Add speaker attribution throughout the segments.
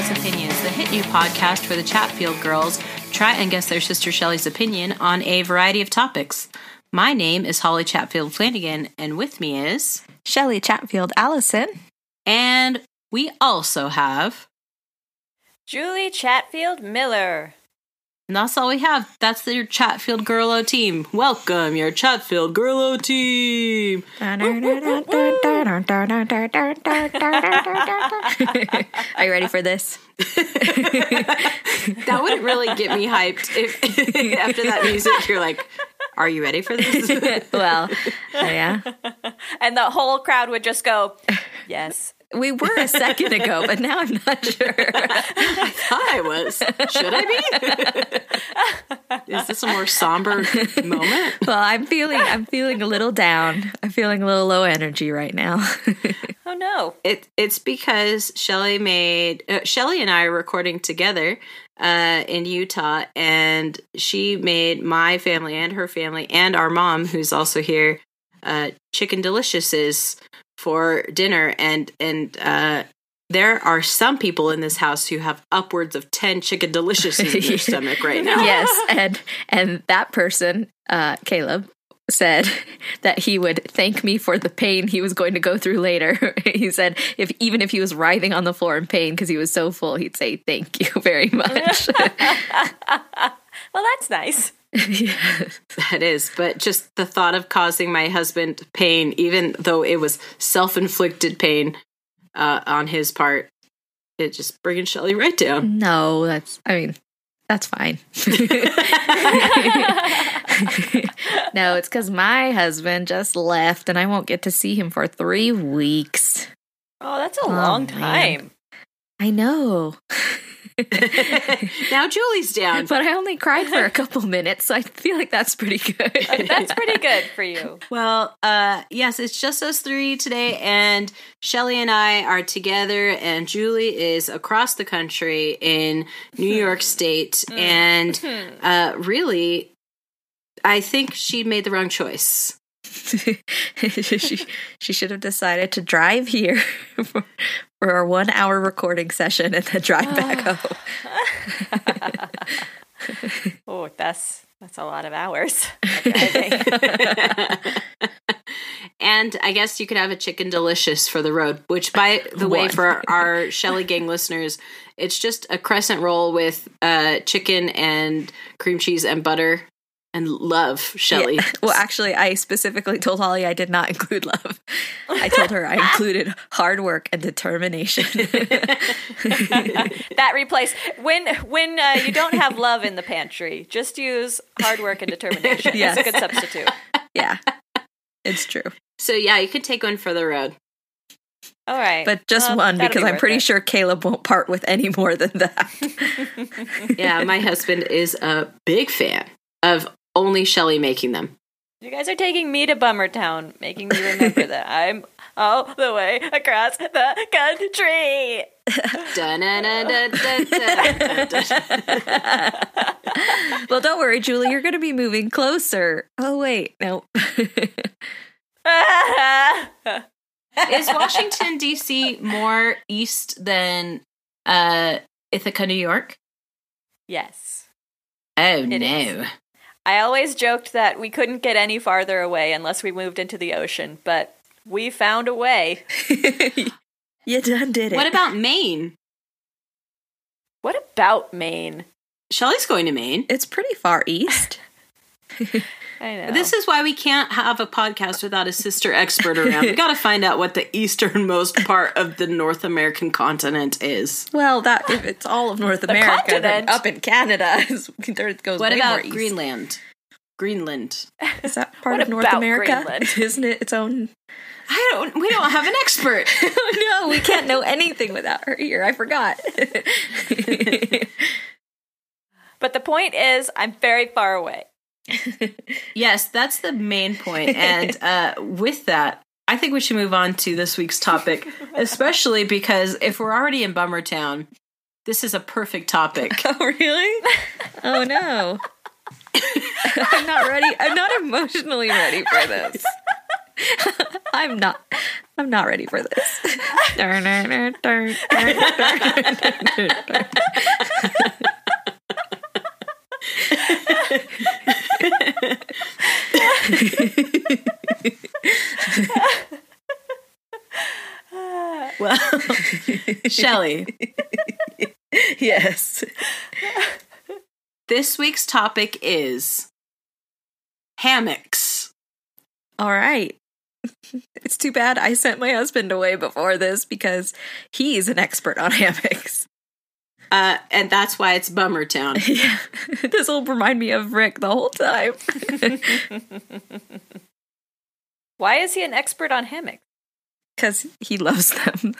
Speaker 1: Has Opinions, the hit new podcast where the Chatfield girls try and guess their sister Shelly's opinion on a variety of topics. My name is Holly Chatfield Flanagan, and with me is.
Speaker 2: Shelly Chatfield Allison.
Speaker 1: And we also have.
Speaker 3: Julie Chatfield Miller.
Speaker 1: And that's all we have. That's your Chatfield Girlo team. Welcome, your Chatfield Girlo team.
Speaker 2: Are you ready for this?
Speaker 1: that would really get me hyped if after that music you're like, "Are you ready for this?"
Speaker 2: well, yeah.
Speaker 3: And the whole crowd would just go, "Yes."
Speaker 2: We were a second ago, but now I'm not sure.
Speaker 1: I thought I was. Should I be? Is this a more somber moment?
Speaker 2: Well, I'm feeling I'm feeling a little down. I'm feeling a little low energy right now.
Speaker 3: oh no.
Speaker 1: It it's because Shelly made uh, Shelly and I are recording together uh, in Utah, and she made my family and her family and our mom, who's also here, uh, chicken deliciouses for dinner and and uh there are some people in this house who have upwards of 10 chicken deliciouses in their stomach right now.
Speaker 2: Yes, and and that person, uh Caleb said that he would thank me for the pain he was going to go through later. he said if even if he was writhing on the floor in pain because he was so full, he'd say thank you very much.
Speaker 3: well, that's nice.
Speaker 1: yeah. That is, but just the thought of causing my husband pain, even though it was self inflicted pain uh, on his part, it just bringing Shelly right down.
Speaker 2: No, that's, I mean, that's fine. no, it's because my husband just left and I won't get to see him for three weeks.
Speaker 3: Oh, that's a oh, long time. Man.
Speaker 2: I know.
Speaker 1: now Julie's down.
Speaker 2: But I only cried for a couple minutes, so I feel like that's pretty good.
Speaker 3: that's pretty good for you.
Speaker 1: Well, uh, yes, it's just us three today, and Shelly and I are together, and Julie is across the country in New York State, mm. and uh, really, I think she made the wrong choice.
Speaker 2: she she should have decided to drive here for, for our one hour recording session and then drive back
Speaker 3: home. oh, that's that's a lot of hours.
Speaker 1: and I guess you could have a chicken delicious for the road, which by the way, for our Shelly Gang listeners, it's just a crescent roll with uh, chicken and cream cheese and butter and love Shelly. Yeah.
Speaker 2: Well, actually, I specifically told Holly I did not include love. I told her I included hard work and determination.
Speaker 3: that replace when when uh, you don't have love in the pantry, just use hard work and determination. Yes. It's a good substitute.
Speaker 2: Yeah, it's true.
Speaker 1: So yeah, you could take one for the road.
Speaker 3: All right.
Speaker 2: But just well, one because be I'm pretty it. sure Caleb won't part with any more than
Speaker 1: that. yeah, my husband is a big fan of only Shelly making them.
Speaker 3: You guys are taking me to Bummertown, making me remember that I'm all the way across the country.
Speaker 2: well, don't worry, Julie. You're going to be moving closer. Oh, wait. No.
Speaker 1: Is Washington, D.C. more east than uh, Ithaca, New York?
Speaker 3: Yes.
Speaker 1: Oh, it no. Is.
Speaker 3: I always joked that we couldn't get any farther away unless we moved into the ocean, but we found a way.
Speaker 2: you done did it.
Speaker 1: What about Maine?
Speaker 3: What about Maine?
Speaker 1: Shelly's going to Maine.
Speaker 2: It's pretty far east.
Speaker 3: I know.
Speaker 1: This is why we can't have a podcast without a sister expert around. We've got to find out what the easternmost part of the North American continent is.
Speaker 2: Well, that if it's all of North America, then up in Canada is, there goes.
Speaker 1: What about Greenland? Greenland
Speaker 2: is that part of North America? Greenland? Isn't it its own?
Speaker 1: I don't. We don't have an expert.
Speaker 2: no, we can't know anything without her here. I forgot.
Speaker 3: but the point is, I'm very far away
Speaker 1: yes, that's the main point. And uh, with that, I think we should move on to this week's topic, especially because if we're already in Bummer Town, this is a perfect topic.
Speaker 2: Oh, really? Oh, no. I'm not ready. I'm not emotionally ready for this. I'm not. I'm not ready for this.
Speaker 1: Well, Shelly,
Speaker 2: yes.
Speaker 1: this week's topic is hammocks.
Speaker 2: All right. It's too bad I sent my husband away before this because he's an expert on hammocks.
Speaker 1: Uh, and that's why it's Bummer Town.
Speaker 2: Yeah. this will remind me of Rick the whole time.
Speaker 3: Why is he an expert on hammocks?
Speaker 2: Because he loves them.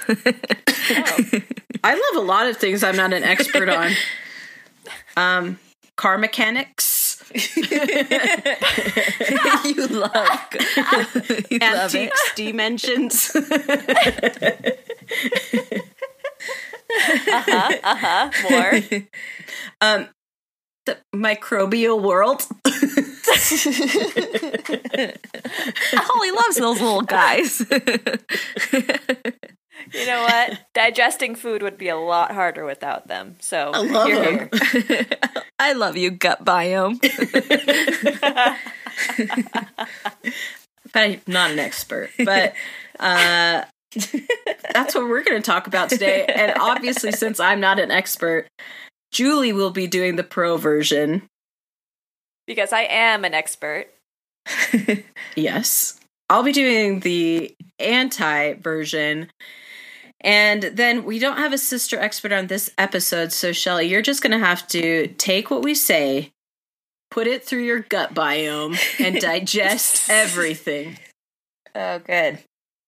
Speaker 1: I love a lot of things I'm not an expert on. Um, car mechanics,
Speaker 2: you love, you love it.
Speaker 1: antiques, dimensions.
Speaker 3: Uh huh. Uh-huh, more.
Speaker 1: um, the microbial world.
Speaker 2: He loves those little guys.
Speaker 3: You know what? Digesting food would be a lot harder without them. So
Speaker 1: I love them.
Speaker 3: here.
Speaker 2: I love you, gut biome.
Speaker 1: but I'm not an expert. But uh, that's what we're going to talk about today. And obviously, since I'm not an expert, Julie will be doing the pro version.
Speaker 3: because I am an expert.
Speaker 1: Yes. I'll be doing the anti version. And then we don't have a sister expert on this episode. So, Shelly, you're just going to have to take what we say, put it through your gut biome, and digest everything.
Speaker 2: Oh, good.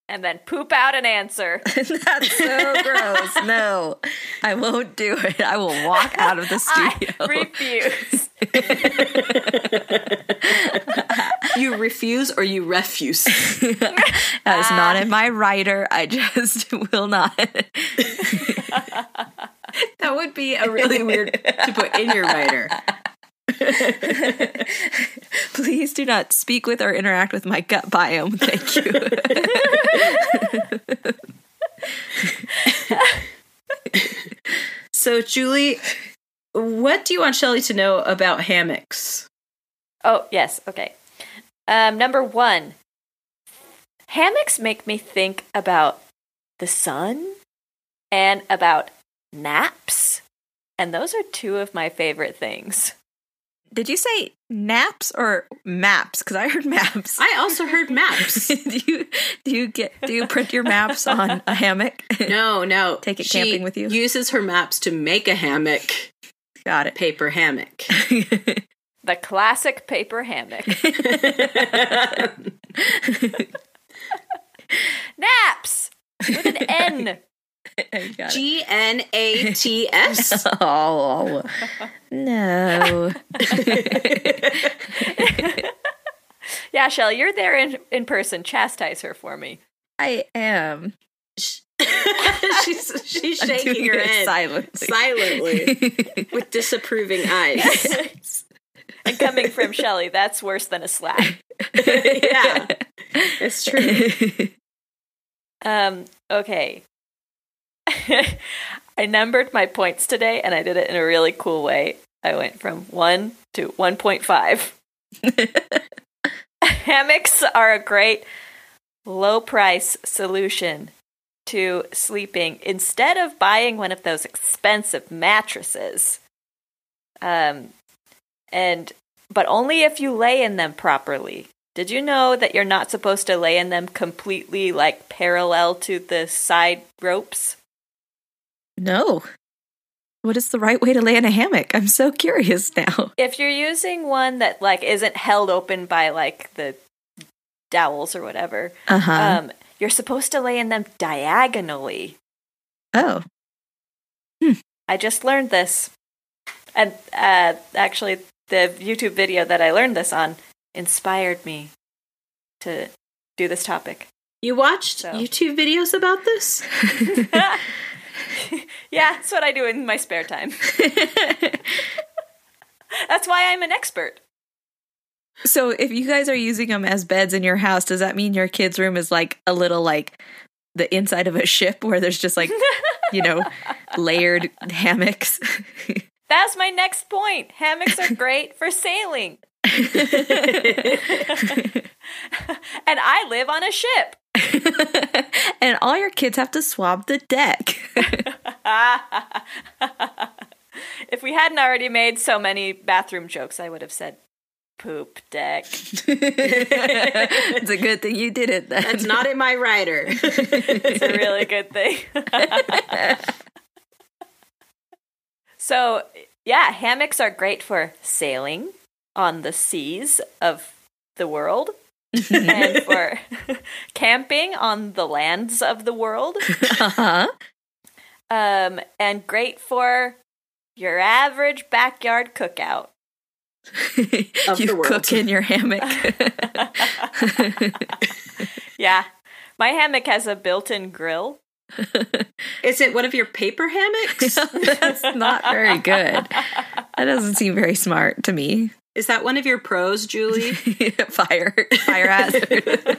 Speaker 3: And then poop out an answer.
Speaker 2: That's so gross. No, I won't do it. I will walk out of the studio.
Speaker 3: I refuse.
Speaker 1: You refuse or you refuse.
Speaker 2: that is not in my writer. I just will not.
Speaker 1: That would be a really weird to put in your writer.
Speaker 2: Please do not speak with or interact with my gut biome. Thank you.
Speaker 1: So, Julie, what do you want Shelly to know about hammocks?
Speaker 3: Oh, yes. Okay. Um, number one, hammocks make me think about the sun and about naps. And those are two of my favorite things.
Speaker 2: Did you say naps or maps? Because I heard maps.
Speaker 1: I also heard maps.
Speaker 2: do you do you get do you print your maps on a hammock?
Speaker 1: No, no.
Speaker 2: Take it
Speaker 1: She
Speaker 2: camping with you?
Speaker 1: Uses her maps to make a hammock,
Speaker 2: Got it.
Speaker 1: paper hammock.
Speaker 3: The classic paper hammock. Naps with an N.
Speaker 2: I got it.
Speaker 1: G N A T S.
Speaker 2: Oh no!
Speaker 3: Yeah, Shelly, you're there in, in person. Chastise her for me.
Speaker 2: I am
Speaker 1: she's she's shaking her head
Speaker 2: silently.
Speaker 1: silently with disapproving eyes.
Speaker 3: And coming from Shelly, that's worse than a slap.
Speaker 1: yeah, it's true.
Speaker 3: Um, okay. I numbered my points today and I did it in a really cool way. I went from 1 to 1.5. Hammocks are a great low price solution to sleeping instead of buying one of those expensive mattresses. Um, and but only if you lay in them properly. Did you know that you're not supposed to lay in them completely like parallel to the side ropes?
Speaker 2: No. What is the right way to lay in a hammock? I'm so curious now.
Speaker 3: If you're using one that like isn't held open by like the dowels or whatever,
Speaker 2: Uh huh.
Speaker 3: um, you're supposed to lay in them diagonally.
Speaker 2: oh,
Speaker 3: I just learned this. And uh, actually, the YouTube video that I learned this on inspired me to do this topic.
Speaker 1: You watched
Speaker 3: So.
Speaker 1: YouTube videos about this?
Speaker 3: yeah, that's what I do in my spare time. That's why I'm an expert.
Speaker 2: So if you guys are using them as beds in your house, does that mean your kid's room is like a little like the inside of a ship where there's just like, you know, layered hammocks?
Speaker 3: That's my next point. Hammocks are great for sailing. and I live on a ship.
Speaker 2: and all your kids have to swab the deck.
Speaker 3: if we hadn't already made so many bathroom jokes, I would have said poop deck.
Speaker 2: it's a good thing you did it then.
Speaker 1: That's not in my rider.
Speaker 3: it's a really good thing. so, yeah, hammocks are great for sailing on the seas of the world and for camping on the lands of the world.
Speaker 2: Uh-huh.
Speaker 3: Um, and great for your average backyard cookout.
Speaker 2: You cook in your hammock.
Speaker 3: Yeah. My hammock has a built in grill.
Speaker 1: Is it one of your paper hammocks?
Speaker 2: That's not very good. That doesn't seem very smart to me.
Speaker 1: Is that one of your pros, Julie?
Speaker 2: fire, fire hazard.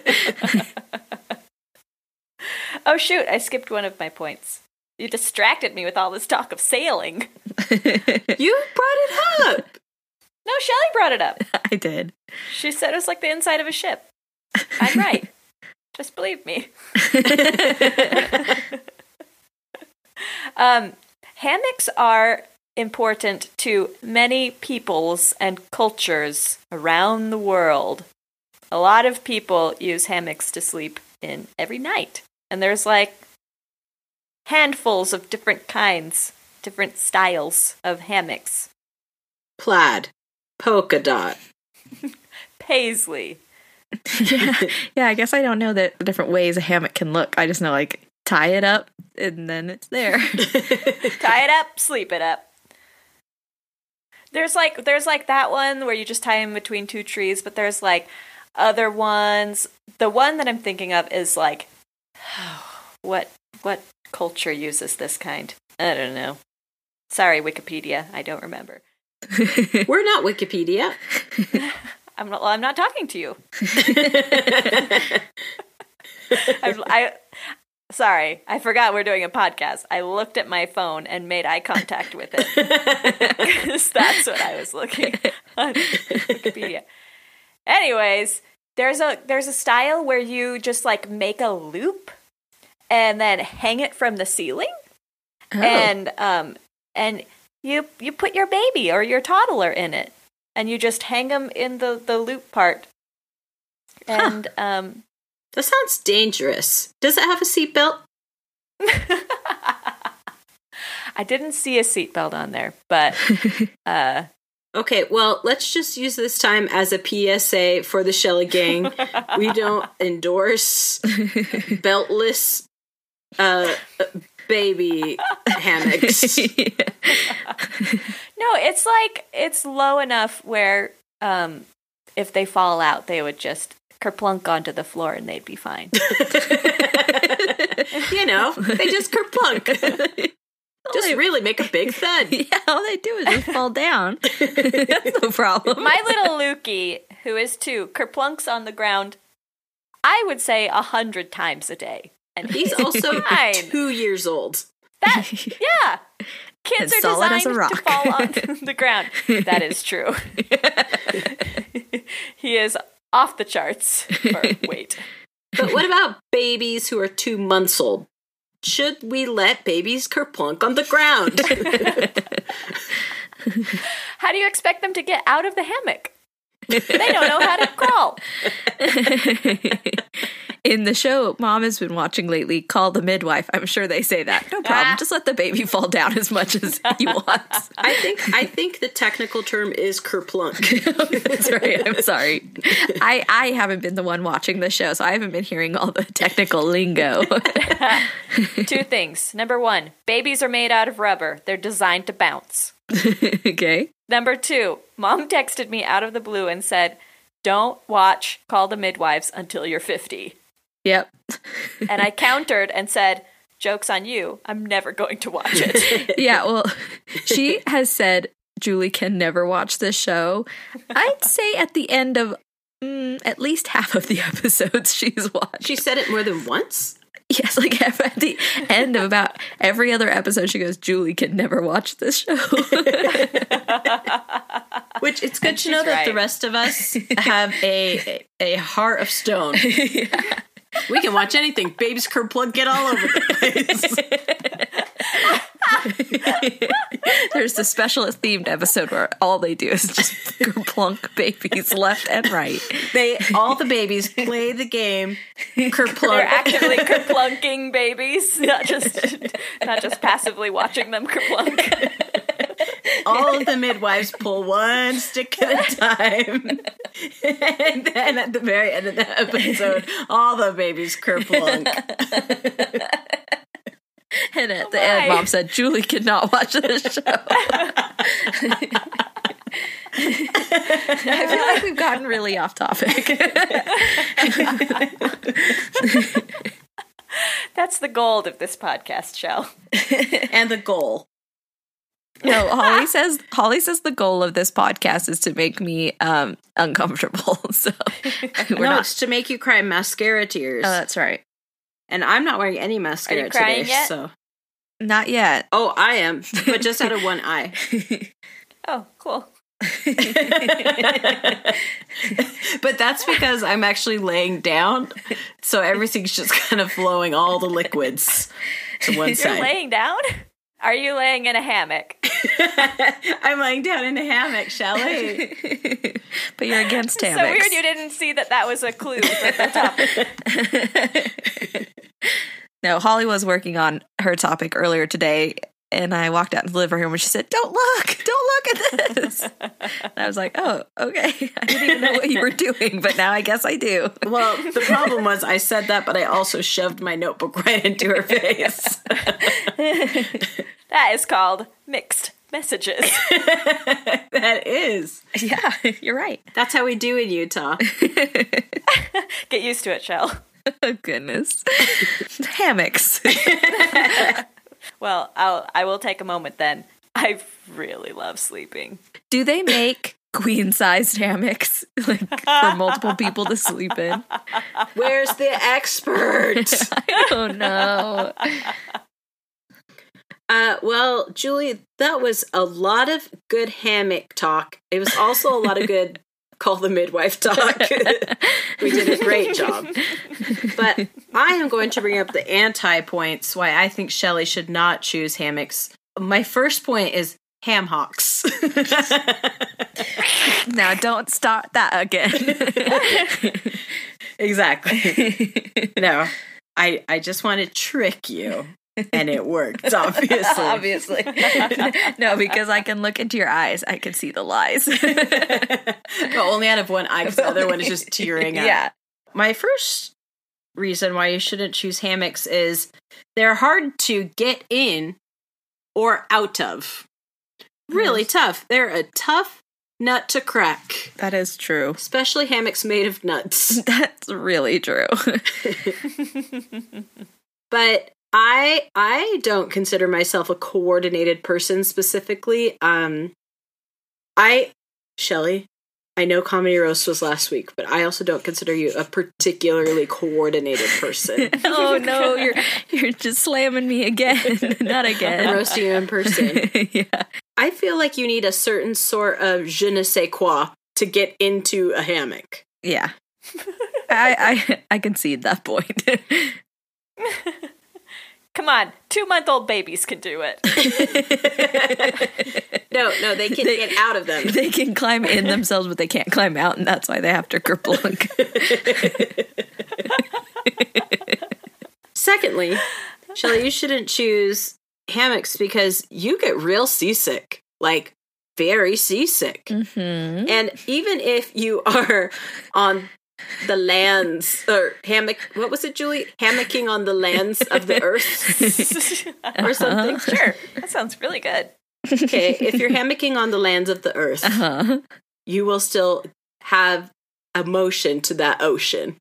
Speaker 3: Oh, shoot. I skipped one of my points. You distracted me with all this talk of sailing.
Speaker 1: You brought it up.
Speaker 3: No, Shelly brought it up.
Speaker 2: I did.
Speaker 3: She said it was like the inside of a ship. I'm right. Just believe me. um, hammocks are important to many peoples and cultures around the world. A lot of people use hammocks to sleep in every night. And there's like handfuls of different kinds, different styles of hammocks.
Speaker 1: Plaid, polka dot.
Speaker 3: Paisley.
Speaker 2: yeah. yeah, I guess I don't know the different ways a hammock can look. I just know like tie it up and then it's there.
Speaker 3: tie it up, sleep it up. There's like there's like that one where you just tie them between two trees, but there's like other ones. The one that I'm thinking of is like what what culture uses this kind? I don't know. Sorry, Wikipedia, I don't remember.
Speaker 1: We're not Wikipedia.
Speaker 3: I'm not. Well, I'm not talking to you. I, I sorry, I forgot we're doing a podcast. I looked at my phone and made eye contact with it. that's what I was looking on Wikipedia. Anyways, there's a there's a style where you just like make a loop and then hang it from the ceiling
Speaker 2: Oh.
Speaker 3: and um and you you put your baby or your toddler in it and you just hang them in the the loop part and um
Speaker 1: That sounds dangerous. Does it have a seatbelt?
Speaker 3: I didn't see a seatbelt on there, but uh
Speaker 1: Okay, well, let's just use this time as a PSA for the Shelly Gang. we don't endorse beltless uh, baby hammocks.
Speaker 3: no, it's like it's low enough where um if they fall out, they would just kerplunk onto the floor and they'd be fine.
Speaker 1: you know, they just kerplunk. just really make a big thud.
Speaker 2: yeah, all they do is just fall down. That's no problem.
Speaker 3: My little Lukey, who is two, kerplunks on the ground, I would say a hundred times a day. And
Speaker 1: He's also two years old.
Speaker 3: That yeah. Kids
Speaker 2: And
Speaker 3: are
Speaker 2: solid as a
Speaker 3: designed to fall on the ground. That is true. he is off the charts for weight.
Speaker 1: But what about babies who are two months old? Should we let babies kerplunk on the ground?
Speaker 3: How do you expect them to get out of the hammock? They don't know how to crawl.
Speaker 2: In the show mom has been watching lately, Call the Midwife, I'm sure they say that. No problem.
Speaker 3: Ah.
Speaker 2: Just let the baby fall down as much as he wants.
Speaker 1: I think I think the technical term is kerplunk.
Speaker 2: That's right. I'm sorry. I, I haven't been the one watching the show, so I haven't been hearing all the technical lingo.
Speaker 3: Two things. Number one, babies are made out of rubber. They're designed to bounce.
Speaker 2: okay.
Speaker 3: Number two, mom texted me out of the blue and said, Don't watch Call the Midwives until you're 50.
Speaker 2: Yep.
Speaker 3: And I countered and said, Joke's on you. I'm never going to watch it.
Speaker 2: Yeah, well, she has said Julie can never watch this show, I'd say at the end of mm, at least half of the episodes she's watched.
Speaker 1: She said it more than once.
Speaker 2: Yes, like at the end of about every other episode, she goes, Julie can never watch this show.
Speaker 1: Which it's good to
Speaker 3: she's
Speaker 1: know that the rest of us have a a heart of stone. We can watch anything. Babies kerplunk get all over the place.
Speaker 2: There's the special themed episode where all they do is just plunk babies left and right.
Speaker 1: They all the babies play the game
Speaker 3: They're actively kerplunking babies, not just not just passively watching them kerplunk.
Speaker 1: all of the midwives pull one stick at a time. and then at the very end of the episode, all the babies kerplunk.
Speaker 2: And at the
Speaker 3: my.
Speaker 2: end, mom said, Julie could not watch this show. I feel like we've gotten really off topic.
Speaker 3: That's the gold of this podcast show.
Speaker 1: And the goal.
Speaker 2: no, Holly says Holly says the goal of this podcast is to make me um uncomfortable. So we're
Speaker 1: no,
Speaker 2: not
Speaker 1: it's to make you cry mascara tears.
Speaker 2: Oh, that's right.
Speaker 1: And I'm not wearing any mascara
Speaker 3: crying
Speaker 1: today.
Speaker 3: yet?
Speaker 1: So
Speaker 2: Not yet.
Speaker 1: Oh, I am, but just out of one eye.
Speaker 3: Oh, cool.
Speaker 1: but that's because I'm actually laying down, so everything's just kind of flowing all the liquids to one side.
Speaker 3: You're
Speaker 1: side.
Speaker 3: laying down? Are you laying in a hammock?
Speaker 1: I'm laying down in a hammock, Shelly.
Speaker 2: but you're against hammocks.
Speaker 3: So weird you didn't see that that was a clue for the topic.
Speaker 2: No, Holly was working on her topic earlier today, and I walked out into the living room and she said, Don't look, don't look at this. and I was like, Oh, okay. I didn't even know what you were doing, but now I guess I do.
Speaker 1: Well, the problem was I said that, but I also shoved my notebook right into her face.
Speaker 3: That is called mixed messages.
Speaker 1: that is.
Speaker 2: Yeah, you're right.
Speaker 1: That's how we do in Utah.
Speaker 3: Get used to it, Shell.
Speaker 2: Oh, goodness. Hammocks.
Speaker 3: Well, I'll I will take a moment then. I really love sleeping.
Speaker 2: Do they make queen sized hammocks like for multiple people to sleep in?
Speaker 1: Where's the expert?
Speaker 2: I don't know.
Speaker 1: Uh, well, Julie, that was a lot of good hammock talk. It was also a lot of good call the midwife talk. we did a great job. But I am going to bring up the anti points why I think Shelly should not choose hammocks. My first point is ham hocks.
Speaker 2: Now don't start that again.
Speaker 1: exactly. No, I I just want to trick you, and it worked. Obviously,
Speaker 2: Obviously. no, because I can look into your eyes. I can see the lies.
Speaker 1: but only out of one eye because the other one is just tearing up.
Speaker 2: Yeah.
Speaker 1: My first reason why you shouldn't choose hammocks is they're hard to get in or out of. Really tough. They're a tough nut to crack,
Speaker 2: That is true.
Speaker 1: especially hammocks made of nuts.
Speaker 2: That's really true.
Speaker 1: but I I don't consider myself a coordinated person specifically. Um I Shelly, I know comedy roast was last week, but I also don't consider you a particularly coordinated person.
Speaker 2: oh no, you're you're just slamming me again. Not
Speaker 1: I'm
Speaker 2: again.
Speaker 1: roasting you in person.
Speaker 2: yeah.
Speaker 1: I feel like you need a certain sort of je ne sais quoi to get into a hammock.
Speaker 2: Yeah. I I I concede that point.
Speaker 3: Come on, two month old babies can do it.
Speaker 1: No, no, they can get out of them.
Speaker 2: they can climb in themselves, but they can't climb out, and that's why they have to kerplunk.
Speaker 1: Secondly, Shelly, you shouldn't choose hammocks because you get real seasick, like very seasick.
Speaker 2: mm-hmm.
Speaker 1: And even if you are on the lands or hammock, what was it, Julie? Hammocking on the lands of the earth or something.
Speaker 3: sure, that sounds really good.
Speaker 1: Okay, if you're hammocking on the lands of the earth,
Speaker 2: Uh-huh.
Speaker 1: you will still have a motion to that ocean.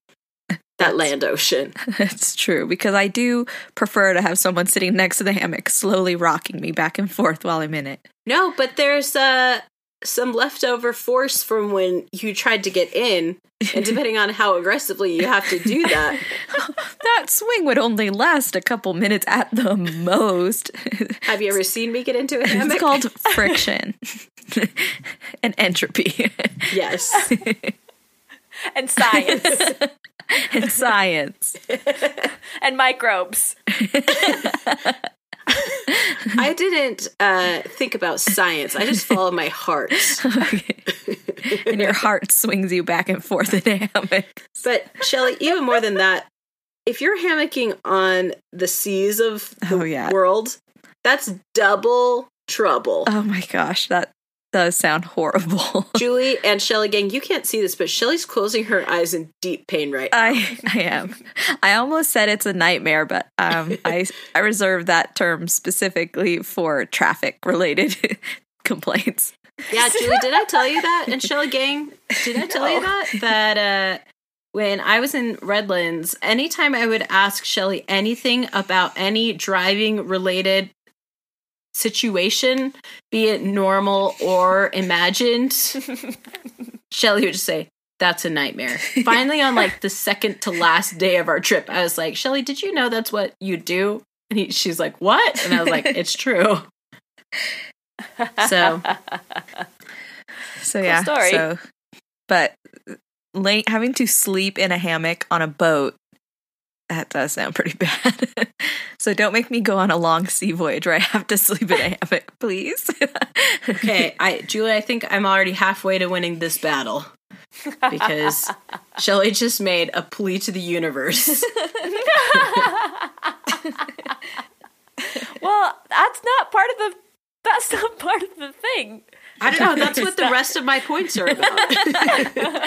Speaker 1: that land ocean.
Speaker 2: That's true because I do prefer to have someone sitting next to the hammock, slowly rocking me back and forth while I'm in it.
Speaker 1: No, but there's uh some leftover force from when you tried to get in, and depending on how aggressively you have to do that,
Speaker 2: That swing would only last a couple minutes at the most.
Speaker 1: have you ever seen me get into a hammock?
Speaker 2: It's called friction and entropy
Speaker 1: yes.
Speaker 3: And science
Speaker 2: and science.
Speaker 3: and microbes.
Speaker 1: I didn't uh, think about science. I just followed my heart.
Speaker 2: and your heart swings you back and forth in a hammock.
Speaker 1: But Shelly, even more than that, if you're hammocking on the seas of the
Speaker 2: Oh, yeah.
Speaker 1: world, that's double trouble.
Speaker 2: Oh my gosh, that does sound horrible.
Speaker 1: Julie and Shelly gang, you can't see this, but Shelly's closing her eyes in deep pain right now.
Speaker 2: I I am. I almost said it's a nightmare, but um, I I reserve that term specifically for traffic related complaints.
Speaker 1: Yeah, Julie, did I tell you that? And Shelly gang, did I tell you that? That uh when I was in Redlands, anytime I would ask Shelly anything about any driving related situation, be it normal or imagined, Shelly would just say, that's a nightmare. Finally, on like the second to last day of our trip, I was like, Shelly, did you know that's what you do? And he, she's like, what? And I was like, it's true. So
Speaker 2: So yeah,
Speaker 3: story.
Speaker 2: so but uh, late having to sleep in a hammock on a boat that does sound pretty bad. so don't make me go on a long sea voyage where I have to sleep in a hammock, please.
Speaker 1: Okay, I Julie, I think I'm already halfway to winning this battle because Shelly just made a plea to the universe.
Speaker 3: Well, that's not part of the. That's not part of the thing.
Speaker 1: I don't know. That's what the rest of my points are about.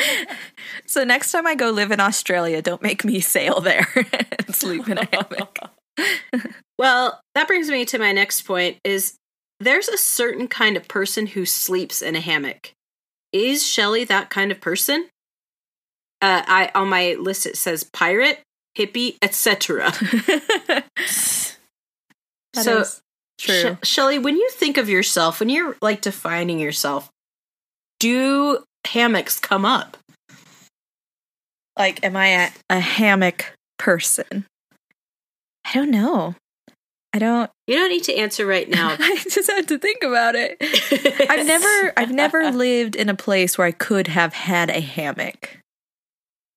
Speaker 2: so next time I go live in Australia, don't make me sail there and sleep in a hammock.
Speaker 1: Well, that brings me to my next point: is there's a certain kind of person who sleeps in a hammock. Is Shelly that kind of person? Uh, I on my list it says pirate, hippie, etc. So,
Speaker 2: is true.
Speaker 1: Sh- Shelly, when you think of yourself, when you're like defining yourself, do hammocks come up?
Speaker 2: like, am I a, a hammock person? I don't know. I don't.
Speaker 1: You don't need to answer right now.
Speaker 2: I just had to think about it. I've never I've never lived in a place where I could have had a hammock.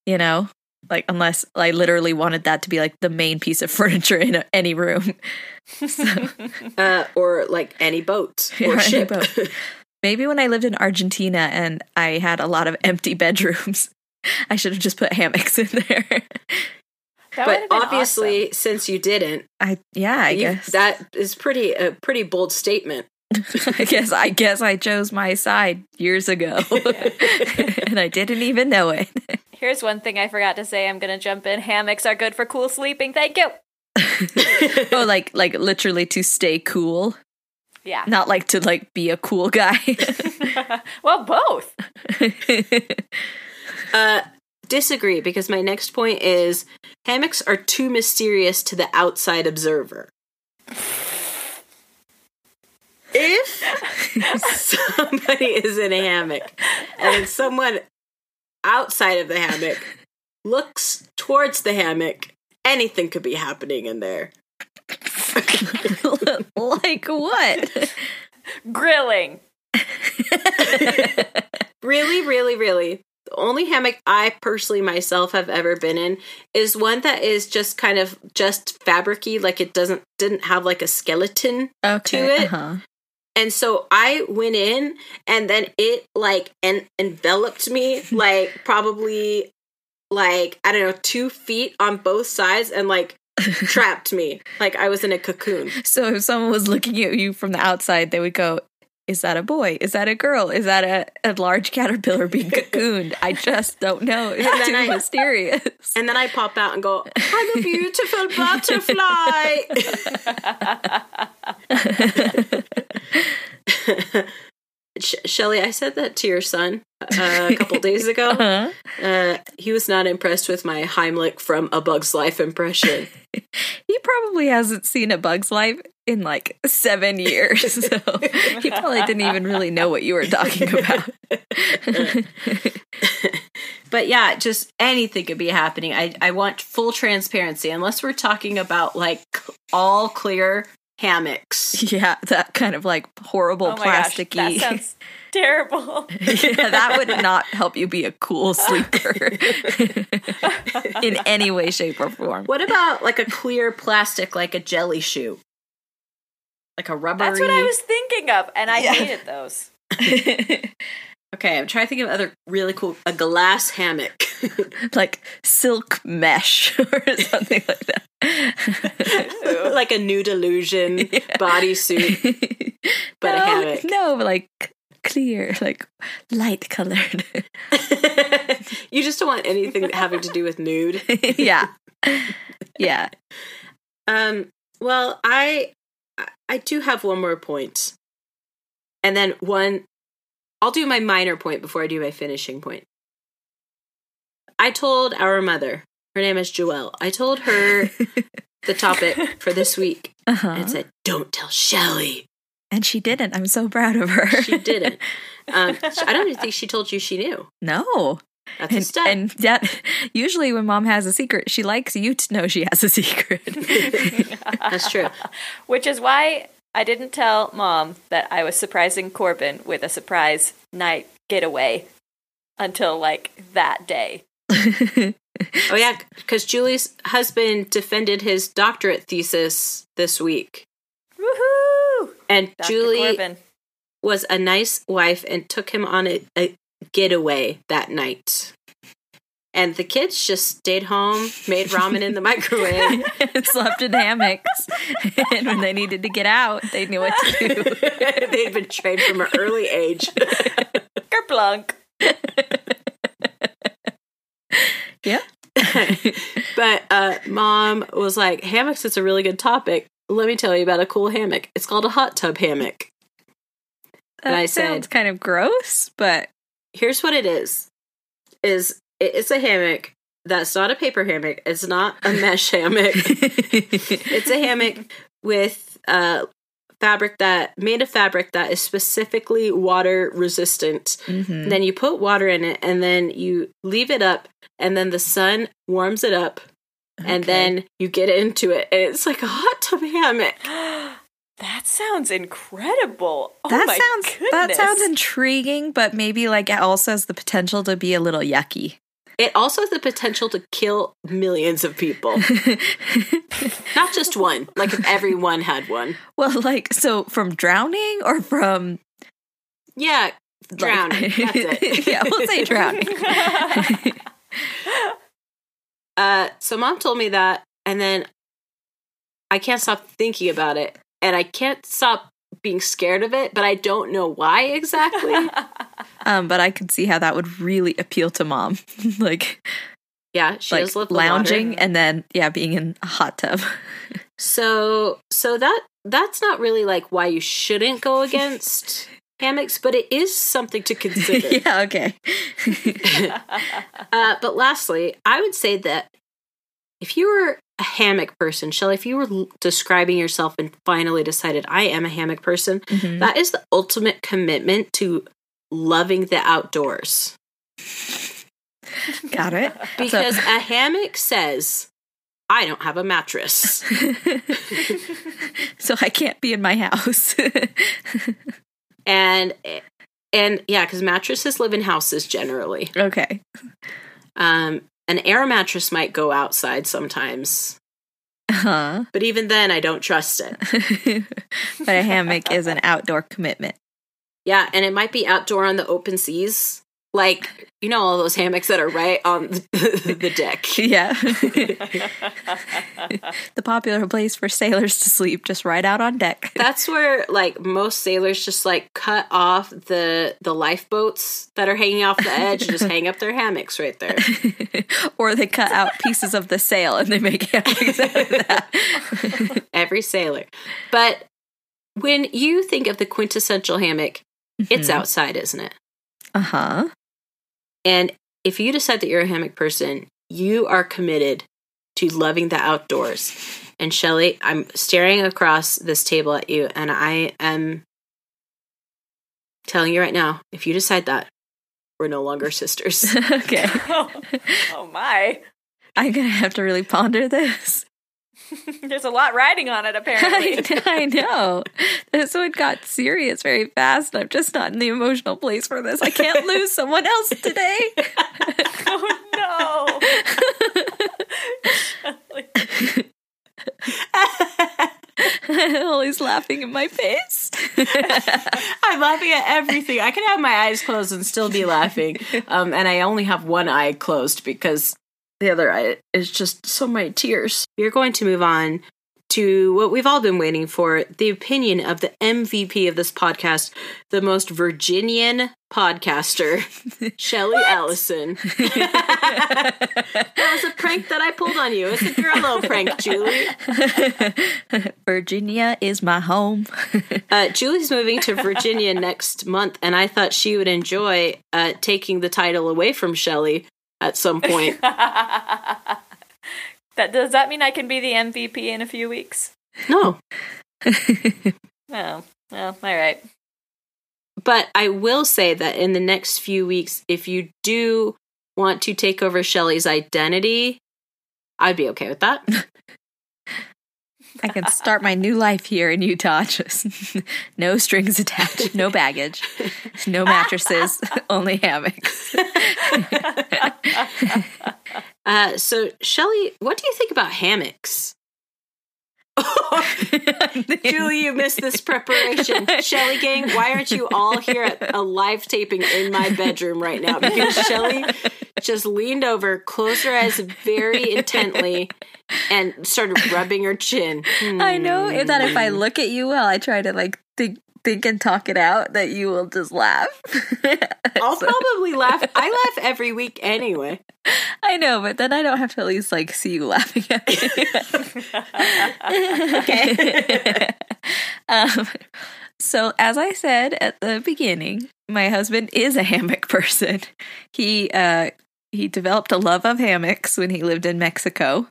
Speaker 2: You know? Like unless I literally wanted that to be like the main piece of furniture in a, any room. So,
Speaker 1: uh, or like any boat or
Speaker 2: Or any
Speaker 1: ship.
Speaker 2: boat. maybe when I lived in Argentina and I had a lot of empty bedrooms, I should have just put hammocks in there.
Speaker 3: That
Speaker 1: but
Speaker 3: would've been
Speaker 1: obviously, since you didn't,
Speaker 2: I yeah, I
Speaker 1: you-
Speaker 2: guess
Speaker 1: that is pretty a pretty bold statement.
Speaker 2: I guess I guess I chose my side years ago. and I didn't even know it.
Speaker 3: Awesome. Here's one thing I forgot to say. I'm gonna jump in. Hammocks are good for cool sleeping. Thank you.
Speaker 2: oh, like like literally to stay cool,
Speaker 3: Yeah.
Speaker 2: not like to like be a cool guy.
Speaker 3: well, both.
Speaker 1: Uh, disagree because my next point is hammocks are too mysterious to the outside observer. If somebody is in a hammock and then someone outside of the hammock looks towards the hammock, anything could be happening in there.
Speaker 2: like what?
Speaker 3: Grilling.
Speaker 1: Really, really, really. The only hammock I personally myself have ever been in is one that is just kind of just fabricy, like it doesn't didn't have like a skeleton.
Speaker 2: Okay.
Speaker 1: it.
Speaker 2: Uh-huh.
Speaker 1: And so I went in and then it like en- enveloped me like probably like I don't know, two feet on both sides and like trapped me. Like I was in a cocoon.
Speaker 2: So if someone was looking at you from the outside, they would go, "Is that a boy? Is that a girl? Is that a, a large caterpillar being cocooned? I just don't know. It's
Speaker 1: And
Speaker 2: too
Speaker 1: I-
Speaker 2: mysterious."
Speaker 1: And then I pop out and go, I'm a beautiful butterfly. Sh- Shelly, I said that to your son uh, a couple days ago.
Speaker 2: Uh-huh.
Speaker 1: Uh, he was not impressed with my Heimlich from A Bug's Life impression.
Speaker 2: He probably hasn't seen a Bug's Life in like seven years, so he probably didn't even really know what you were talking about.
Speaker 1: but yeah, just anything could be happening. I, I want full transparency, unless we're talking about like all clear hammocks.
Speaker 2: yeah, that kind of like horrible
Speaker 3: Oh my gosh,
Speaker 2: plasticky.
Speaker 3: that sounds terrible.
Speaker 2: yeah, that would not help you be a cool sleeper in any way, shape, or form.
Speaker 1: What about like a clear plastic, like a jelly shoe? Like a rubbery.
Speaker 3: That's what I was thinking of, and I
Speaker 2: Yeah.
Speaker 3: hated those.
Speaker 1: Okay, I'm trying to think of other really cool. A glass hammock.
Speaker 2: like silk mesh or something like that.
Speaker 1: like a nude illusion bodysuit, but a hammock.
Speaker 2: No, like clear, like light colored.
Speaker 1: you just don't want anything having to do with nude.
Speaker 2: yeah. Yeah.
Speaker 1: Um. Well, I I do have one more point, and then one. I'll do my minor point before I do my finishing point. I told our mother, her name is Joelle. I told her the topic for this week
Speaker 2: Uh-huh.
Speaker 1: and said, "Don't tell Shelly."
Speaker 2: And she didn't. I'm so proud of her.
Speaker 1: She didn't. Um, I don't even think she told you she knew.
Speaker 2: no.
Speaker 1: That's a
Speaker 2: And,
Speaker 1: step.
Speaker 2: and that usually when mom has a secret, she likes you to know she has a secret.
Speaker 1: That's true.
Speaker 3: Which is why I didn't tell mom that I was surprising Corbin with a surprise night getaway until like that day.
Speaker 1: Oh yeah, because Julie's husband defended his doctorate thesis this week,
Speaker 3: Woohoo!
Speaker 1: and
Speaker 3: Dr.
Speaker 1: Julie
Speaker 3: Corbin.
Speaker 1: was a nice wife and took him on a, a getaway that night. And the kids just stayed home, made ramen in the microwave.
Speaker 2: and Slept in hammocks. and when they needed to get out, they knew what to do.
Speaker 1: They'd been trained from an early age.
Speaker 3: Kerplunk.
Speaker 2: Yeah.
Speaker 1: but uh, mom was like, hammocks is a really good topic. Let me tell you about a cool hammock. It's called a hot tub hammock.
Speaker 2: That
Speaker 1: And I
Speaker 2: sounds
Speaker 1: said-
Speaker 2: kind of gross, but
Speaker 1: Here's what it is: is it's a hammock that's not a paper hammock. It's not a mesh hammock. it's a hammock with uh, fabric that made of fabric that is specifically water resistant.
Speaker 2: Mhm.
Speaker 1: Then you put water in it, and then you leave it up, and then the sun warms it up, and then you get into it, and it's like a hot tub hammock.
Speaker 3: That sounds incredible. Oh
Speaker 2: that
Speaker 3: my
Speaker 2: sounds that sounds intriguing, but maybe like it also has the potential to be a little yucky.
Speaker 1: It also has the potential to kill millions of people, not just one. Like if everyone had one.
Speaker 2: well, like so from drowning or from
Speaker 1: Yeah,
Speaker 2: like-
Speaker 1: drowning. That's it.
Speaker 2: yeah, we'll say drowning.
Speaker 1: Uh, so mom told me that, and then I can't stop thinking about it, and I can't stop being scared of it, but I don't know why exactly.
Speaker 2: um, but I could see how that would really appeal to mom, like
Speaker 1: yeah, she
Speaker 2: like lounging
Speaker 1: water.
Speaker 2: and then yeah, being in a hot tub.
Speaker 1: So, so that that's not really like why you shouldn't go against hammocks, but it is something to consider.
Speaker 2: yeah, okay.
Speaker 1: Uh, but lastly, I would say that if you were a hammock person, Shelly, if you were describing yourself and finally decided I am a hammock person,
Speaker 2: Mhm.
Speaker 1: that is the ultimate commitment to loving the outdoors.
Speaker 2: Got it.
Speaker 1: Because a hammock says, I don't have a mattress.
Speaker 2: so I can't be in my house.
Speaker 1: and and yeah, because mattresses live in houses generally.
Speaker 2: okay.
Speaker 1: Um, an air mattress might go outside sometimes,
Speaker 2: Huh.
Speaker 1: but even then, I don't trust it.
Speaker 2: but a hammock is an outdoor commitment.
Speaker 1: Yeah, and it might be outdoor on the open seas. Like, you know, all those hammocks that are right on the, the deck.
Speaker 2: Yeah. the popular place for sailors to sleep, just right out on deck.
Speaker 1: That's where like most sailors just like cut off the the lifeboats that are hanging off the edge and just hang up their hammocks right there.
Speaker 2: or they cut out pieces of the sail and they make hammocks out of that.
Speaker 1: Every sailor. But when you think of the quintessential hammock, It's mm-hmm. outside, isn't it?
Speaker 2: Uh huh.
Speaker 1: And if you decide that you're a hammock person, you are committed to loving the outdoors. And Shelly, I'm staring across this table at you, and I am telling you right now if you decide that, we're no longer sisters.
Speaker 2: okay.
Speaker 3: oh, oh my.
Speaker 2: I'm gonna have to really ponder this.
Speaker 3: There's a lot riding on it, apparently.
Speaker 2: I, I know. This one got serious very fast. I'm just not in the emotional place for this. I can't lose someone else today.
Speaker 3: oh no.
Speaker 2: Ollie's laughing in my face.
Speaker 1: I'm laughing at everything. I can have my eyes closed and still be laughing. Um, and I only have one eye closed because the other eye is just so many tears. We're going to move on to what we've all been waiting for the opinion of the MVP of this podcast, the most Virginian podcaster, Shelly Allison. that was a prank that I pulled on you. It's a Drello prank, Julie.
Speaker 2: Virginia is my home.
Speaker 1: Uh, Julie's moving to Virginia next month, and I thought she would enjoy uh, taking the title away from Shelly at some point.
Speaker 3: that does that mean I can be the MVP in a few weeks?
Speaker 1: no,
Speaker 3: Oh, well, all right.
Speaker 1: but I will say that in the next few weeks, if you do want to take over Shelly's identity, I'd be okay with that.
Speaker 2: I can start my new life here in Utah. Just no strings attached, no baggage, no mattresses, only hammocks.
Speaker 1: Uh, so, Shelly, what do you think about hammocks? Julie, you missed this preparation. Shelly gang, why aren't you all here at a live taping in my bedroom right now? Because Shelly just leaned over, closed her eyes very intently, and started rubbing her chin.
Speaker 2: I know that if
Speaker 1: Hmm.
Speaker 2: I look at you while I try to like think, think and talk it out, that you will just laugh.
Speaker 1: I'll
Speaker 2: So-
Speaker 1: probably laugh. I laugh every week anyway.
Speaker 2: I know, but then I don't have to at least like see you laughing at me. okay. um, so, as I said at the beginning, my husband is a hammock person. He uh, he developed a love of hammocks when he lived in Mexico.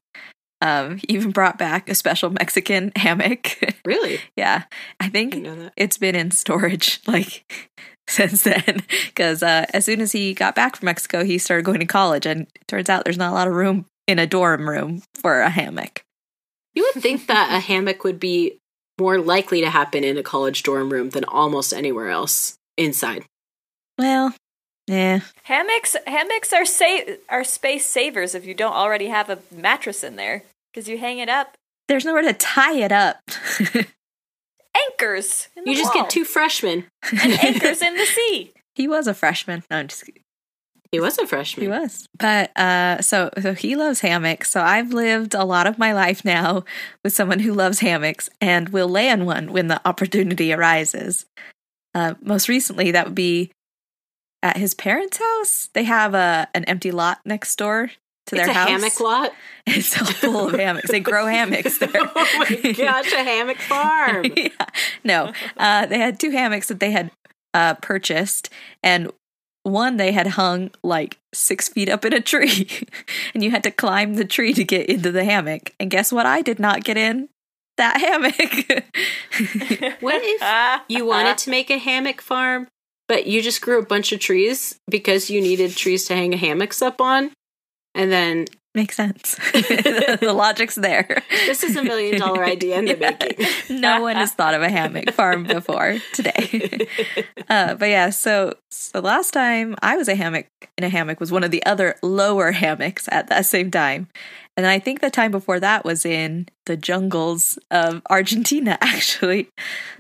Speaker 2: Um, he even brought back a special Mexican hammock.
Speaker 1: Really?
Speaker 2: yeah, I think
Speaker 1: didn't know that.
Speaker 2: it's been in storage like since then because uh, as soon as he got back from mexico he started going to college and it turns out there's not a lot of room in a dorm room for a hammock
Speaker 1: You would think that a hammock would be more likely to happen in a college dorm room than almost anywhere else inside.
Speaker 2: well yeah
Speaker 3: Hammocks hammocks are sa- are space savers if you don't already have a mattress in there because you hang it up.
Speaker 2: there's nowhere to tie it up
Speaker 3: Anchors. in the
Speaker 1: You just
Speaker 3: wall.
Speaker 1: get two freshmen.
Speaker 3: and anchors in the sea.
Speaker 2: he was a freshman no I'm just kidding.
Speaker 1: He was a freshman.
Speaker 2: he was but uh so so he loves hammocks so i've lived a lot of my life now with someone who loves hammocks and will lay on one when the opportunity arises uh most recently that would be at his parents house they have a an empty lot next door to their It's
Speaker 1: a
Speaker 2: house
Speaker 1: hammock lot.
Speaker 2: it's all full of hammocks they grow hammocks there
Speaker 1: oh my gosh, a hammock farm.
Speaker 2: yeah. No, uh, they had two hammocks that they had uh, purchased, and one they had hung like six feet up in a tree, and you had to climb the tree to get into the hammock. And guess what? I did not get in that hammock.
Speaker 1: What if you wanted to make a hammock farm, but you just grew a bunch of trees because you needed trees to hang hammocks up on? And then
Speaker 2: Makes sense. the logic's there.
Speaker 1: this is a million dollar idea in the
Speaker 2: Yeah.
Speaker 1: making.
Speaker 2: no one has thought of a hammock farm before today. uh, but yeah, so so last time I was a hammock in a hammock was one of the other lower hammocks at that same time. And I think the time before that was in the jungles of Argentina, actually.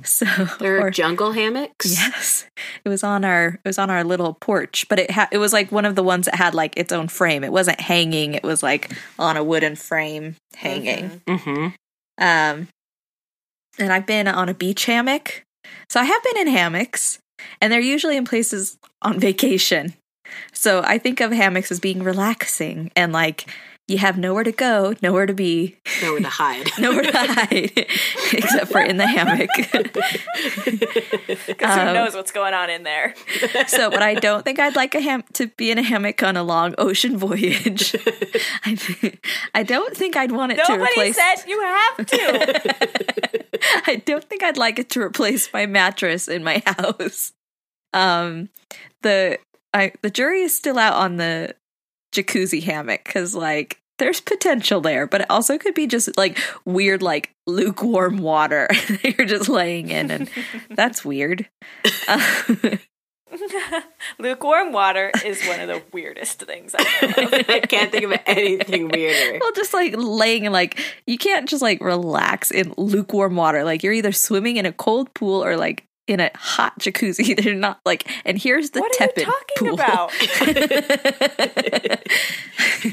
Speaker 2: So
Speaker 1: There are
Speaker 2: or-
Speaker 1: jungle hammocks.
Speaker 2: Yes, it was on our it was on our little porch, but it had it was like one of the ones that had like its own frame. It wasn't hanging; it was like on a wooden frame hanging.
Speaker 1: Mm-hmm.
Speaker 2: Um, and I've been on a beach hammock. So I have been in hammocks, and they're usually in places on vacation. So I think of hammocks as being relaxing and like you have nowhere to go, nowhere to be,
Speaker 1: Nowhere to hide.
Speaker 2: nowhere to hide, except for in the hammock.
Speaker 3: Because
Speaker 2: Um,
Speaker 3: who knows what's going on in there?
Speaker 2: so, but I don't think I'd like a ham to be in a hammock on a long ocean voyage. I, th- I don't think I'd want it to replace.
Speaker 3: Nobody
Speaker 2: replace.
Speaker 3: said you have to.
Speaker 2: I don't think I'd like it to replace my mattress in my house. Um, the I the jury is still out on the jacuzzi hammock because like there's potential there, but it also could be just like weird, like lukewarm water that you're just laying in, and that's weird. Uh,
Speaker 3: Lukewarm water is one of the weirdest things I know.
Speaker 1: I can't think of anything weirder.
Speaker 2: well, just like laying in like you can't just like relax in lukewarm water. Like you're either swimming in a cold pool or like in a hot jacuzzi. They're not like. And here's the
Speaker 3: What are you
Speaker 2: tepid
Speaker 3: talking
Speaker 2: pool.
Speaker 3: about?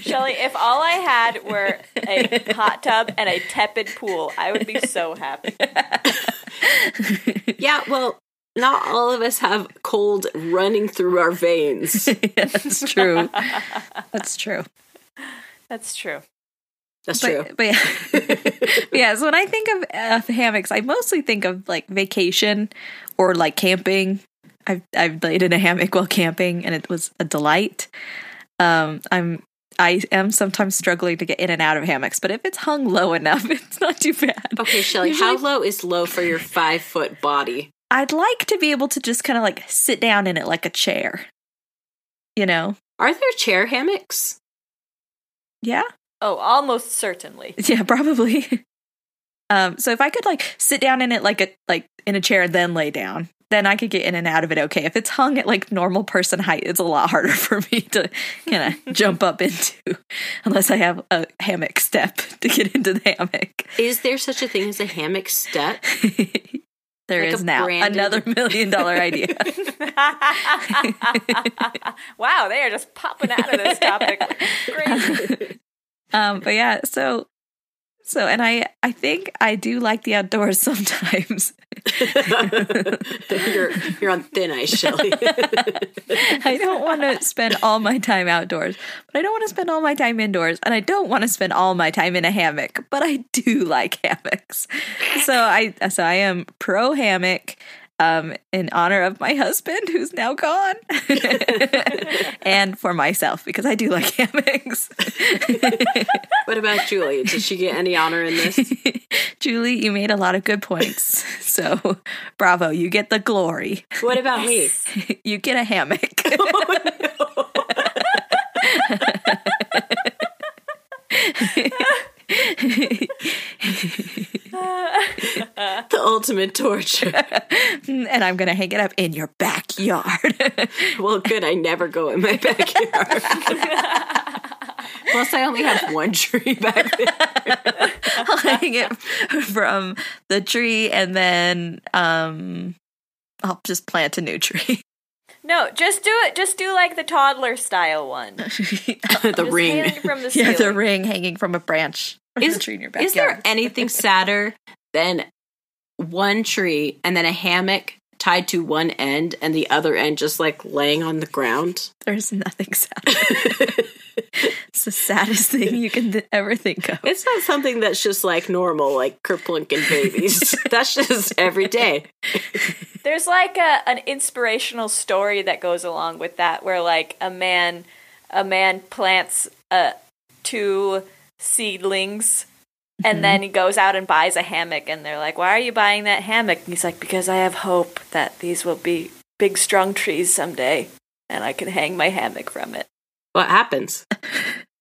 Speaker 3: Shelly, if all I had were a hot tub and a tepid pool, I would be so happy.
Speaker 1: Yeah, well, not all of us have cold running through our veins.
Speaker 2: yeah, that's true. That's true.
Speaker 3: That's true.
Speaker 1: That's true.
Speaker 2: But, but yeah. yeah, so when I think of uh, hammocks, I mostly think of like vacation or like camping. I've I've laid in a hammock while camping, and it was a delight. Um, I'm I am sometimes struggling to get in and out of hammocks, but if it's hung low enough, it's not too bad.
Speaker 1: Okay, Shelly, how low is low for your five foot body?
Speaker 2: I'd like to be able to just kind of like sit down in it like a chair. You know?
Speaker 1: Are there chair hammocks?
Speaker 2: Yeah.
Speaker 3: Oh, almost certainly.
Speaker 2: Yeah, probably. um, so if I could like sit down in it like a like in a chair and then lay down, then I could get in and out of it okay. If it's hung at like normal person height, it's a lot harder for me to kind of jump up into unless I have a hammock step to get into the hammock.
Speaker 1: Is there such a thing as a hammock step?
Speaker 2: There is
Speaker 1: Like a
Speaker 2: now
Speaker 1: branded-
Speaker 2: another million dollar idea.
Speaker 3: wow, they are just popping out of this topic. Great.
Speaker 2: Um, but yeah, so so and I I think I do like the outdoors sometimes.
Speaker 1: you're you're on thin ice, Shelly.
Speaker 2: I don't want to spend all my time outdoors, but I don't want to spend all my time indoors, and I don't want to spend all my time in a hammock, but I do like hammocks. So I so I am pro hammock um in honor of my husband who's now gone and for myself because I do like hammocks.
Speaker 1: what about Julie? Did she get any honor in this?
Speaker 2: Julie, you made a lot of good points. So, bravo, you get the glory.
Speaker 1: What about me?
Speaker 2: You get a hammock.
Speaker 1: The ultimate torture.
Speaker 2: and I'm going to hang it up in your backyard.
Speaker 1: Well, good. I never go in my backyard. Plus, I only have one tree back there.
Speaker 2: I'll hang it from the tree and then um I'll just plant a new tree.
Speaker 3: No, just do it. Just do like the toddler style one.
Speaker 1: the
Speaker 3: Just
Speaker 1: ring.
Speaker 3: from the
Speaker 2: yeah, the ring hanging from a branch of
Speaker 1: Is-
Speaker 2: the tree in your backyard.
Speaker 1: Is there anything sadder than one tree and then a hammock tied to one end and the other end just like laying on the ground?
Speaker 2: There's nothing sad. it's the saddest thing you can th- ever think of.
Speaker 1: It's not something that's just like normal, like kerplinking babies. that's just every day.
Speaker 3: There's like a an inspirational story that goes along with that, where like a man, a man plants uh, two seedlings, and mm-hmm. then he goes out and buys a hammock, and they're like, "Why are you buying that hammock?" And he's like, "Because I have hope that these will be big, strong trees someday, and I can hang my hammock from it."
Speaker 1: What happens?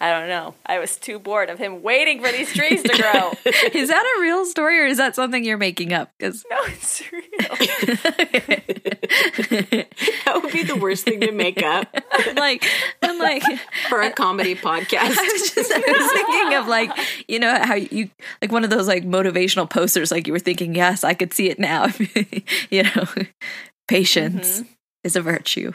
Speaker 3: I don't know. I was too bored of him waiting for these trees to grow.
Speaker 2: Is that a real story or is that something you're making up? Because
Speaker 3: no, it's real.
Speaker 1: That would be the worst thing to make up
Speaker 2: like I'm like
Speaker 1: for a comedy podcast.
Speaker 2: I was just I was thinking of like you know how you like one of those like motivational posters like you were thinking yes I could see it now you know patience mm-hmm. is a virtue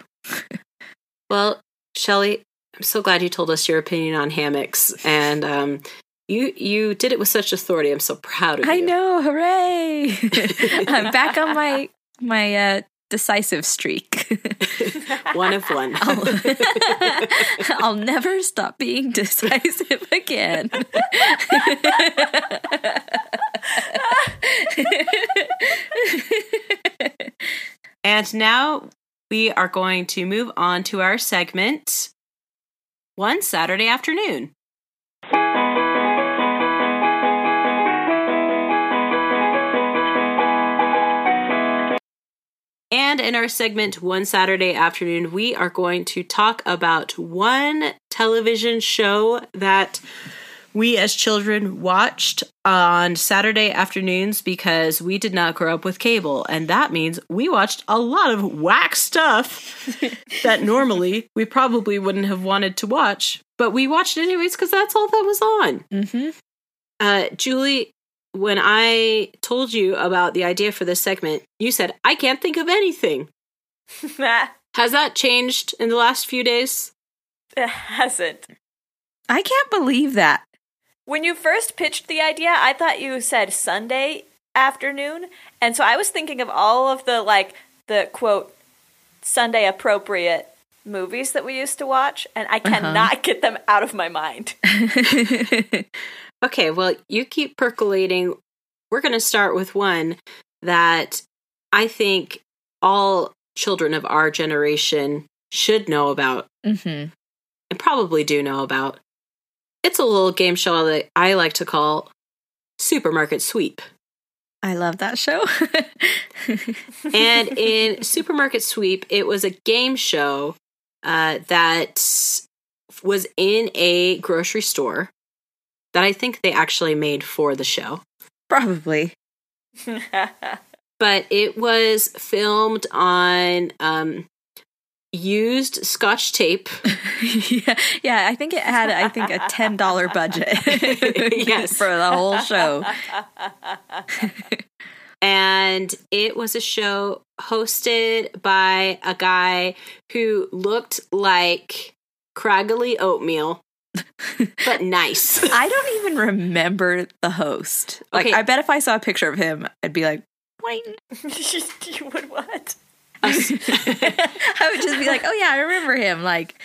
Speaker 1: Well, Shelly, I'm so glad you told us your opinion on hammocks, and um, you you did it with such authority. I'm so proud of you.
Speaker 2: I know hooray I'm back on my my uh decisive streak.
Speaker 1: one of one.
Speaker 2: I'll never stop being decisive again.
Speaker 1: and now we are going to move on to our segment one Saturday afternoon. And in our segment, One Saturday Afternoon, we are going to talk about one television show that we as children watched on Saturday afternoons because we did not grow up with cable. And that means we watched a lot of whack stuff that normally we probably wouldn't have wanted to watch, but we watched anyways because that's all that was on.
Speaker 2: Mm-hmm.
Speaker 1: Uh, Julie, when I told you about the idea for this segment, you said, I can't think of anything. Has that changed in the last few days?
Speaker 3: it hasn't.
Speaker 2: I can't believe that.
Speaker 3: When you first pitched the idea, I thought you said Sunday afternoon, and so I was thinking of all of the like the quote Sunday appropriate movies that we used to watch, and I cannot get them out of my mind.
Speaker 1: Okay, well, you keep percolating. We're going to start with one that I think all children of our generation should know about
Speaker 2: mm-hmm.
Speaker 1: and probably do know about. It's a little game show that I like to call Supermarket Sweep.
Speaker 2: I love that show.
Speaker 1: and in Supermarket Sweep, it was a game show uh, that was in a grocery store that I think they actually made for the show.
Speaker 2: Probably.
Speaker 1: But it was filmed on um, used scotch tape.
Speaker 2: yeah, yeah. I think it had, I think, a ten dollar budget.
Speaker 1: Yes.
Speaker 2: for the whole show.
Speaker 1: and it was a show hosted by a guy who looked like craggly oatmeal, but nice.
Speaker 2: I don't even remember the host. Like,
Speaker 1: Okay.
Speaker 2: I bet if I saw a picture of him, I'd be like, "Wait."
Speaker 3: you would what?
Speaker 2: I would just be like, "Oh yeah, I remember him." Like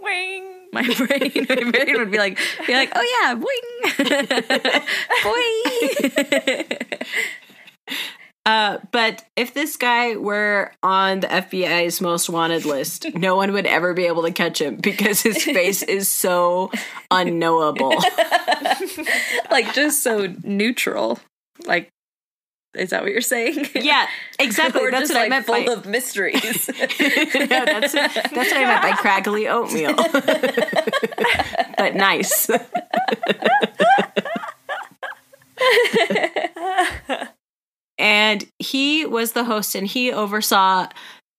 Speaker 3: Wing.
Speaker 2: my brain, my brain would be like, be like, "Oh yeah, boing, boing."
Speaker 1: Uh, but if this guy were on the FBI's most wanted list, no one would ever be able to catch him because his face is so unknowable.
Speaker 2: like just so neutral. Like, is that what you're saying?
Speaker 1: Yeah, exactly. that's what
Speaker 2: like
Speaker 1: I meant
Speaker 2: full
Speaker 1: by,
Speaker 2: of mysteries.
Speaker 1: no, that's, that's what I meant by craggly oatmeal. but nice. and he was the host and he oversaw